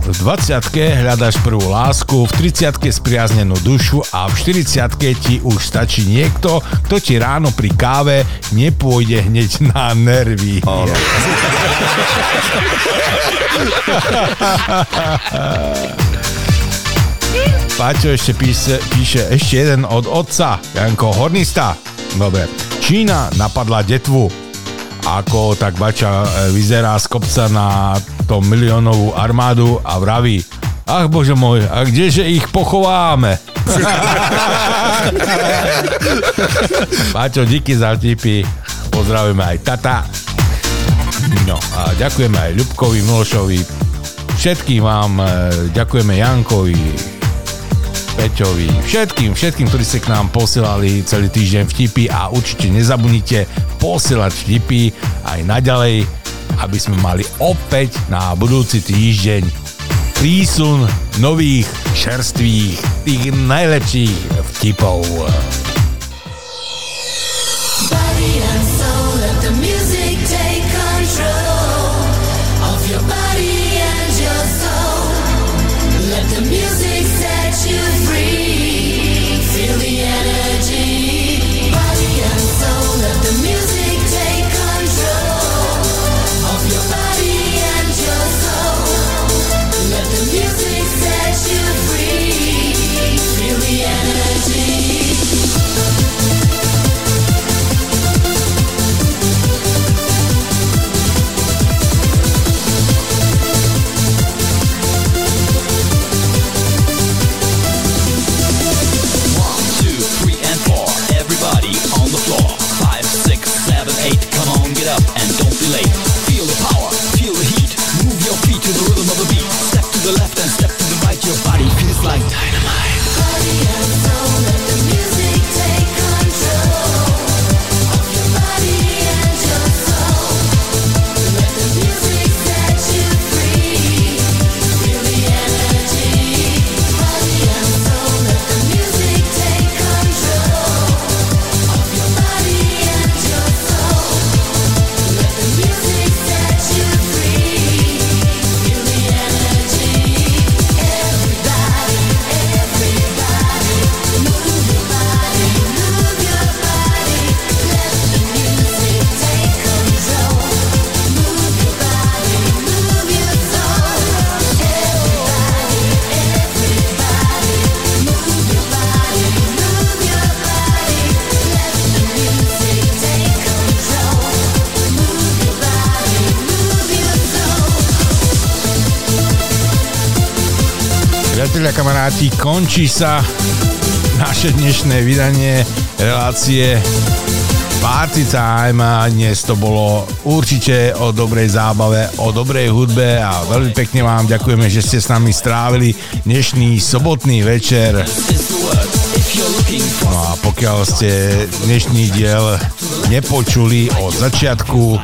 v 20 hľadáš prvú lásku, v 30 spriaznenú dušu a v 40 ti už stačí niekto, kto ti ráno pri káve nepôjde hneď na nervy. Paťo ešte píše, píše ešte jeden od otca, Janko Hornista. Dobre. Čína napadla detvu. Ako tak bača e, vyzerá z kopca na 100 miliónovú armádu a vraví, ach bože môj, a kdeže ich pochováme? <laughs> Paťo, díky za vtipy. Pozdravujeme aj tata. No a ďakujeme aj Ľubkovi, Milošovi, všetkým vám, e, ďakujeme Jankovi, Peťovi, všetkým, všetkým, ktorí ste k nám posielali celý týždeň vtipy a určite nezabudnite posielať vtipy aj naďalej, aby sme mali opäť na budúci týždeň prísun nových, čerstvých, tých najlepších vtipov. Priatelia, kamaráti, končí sa naše dnešné vydanie relácie Party Time a dnes to bolo určite o dobrej zábave, o dobrej hudbe a veľmi pekne vám ďakujeme, že ste s nami strávili dnešný sobotný večer. No a pokiaľ ste dnešný diel nepočuli od začiatku,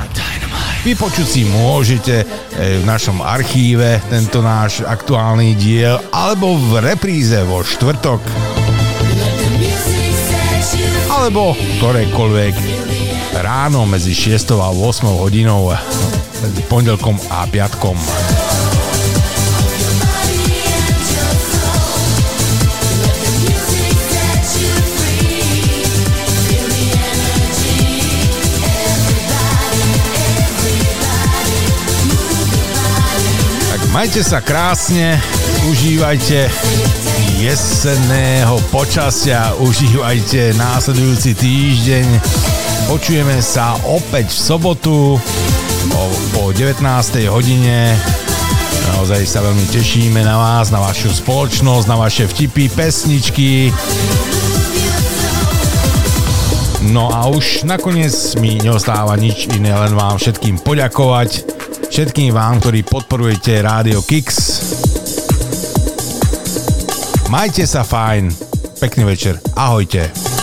vypočuť si môžete eh, v našom archíve tento náš aktuálny diel alebo v repríze vo štvrtok alebo ktorékoľvek ráno medzi 6 a 8 hodinou medzi pondelkom a piatkom. Majte sa krásne, užívajte jesenného počasia, užívajte následujúci týždeň. Počujeme sa opäť v sobotu o, po 19. hodine. Naozaj sa veľmi tešíme na vás, na vašu spoločnosť, na vaše vtipy, pesničky. No a už nakoniec mi neostáva nič iné, len vám všetkým poďakovať. Všetkým vám, ktorí podporujete Rádio Kix. Majte sa fajn. Pekný večer. Ahojte.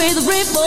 with the
ripple.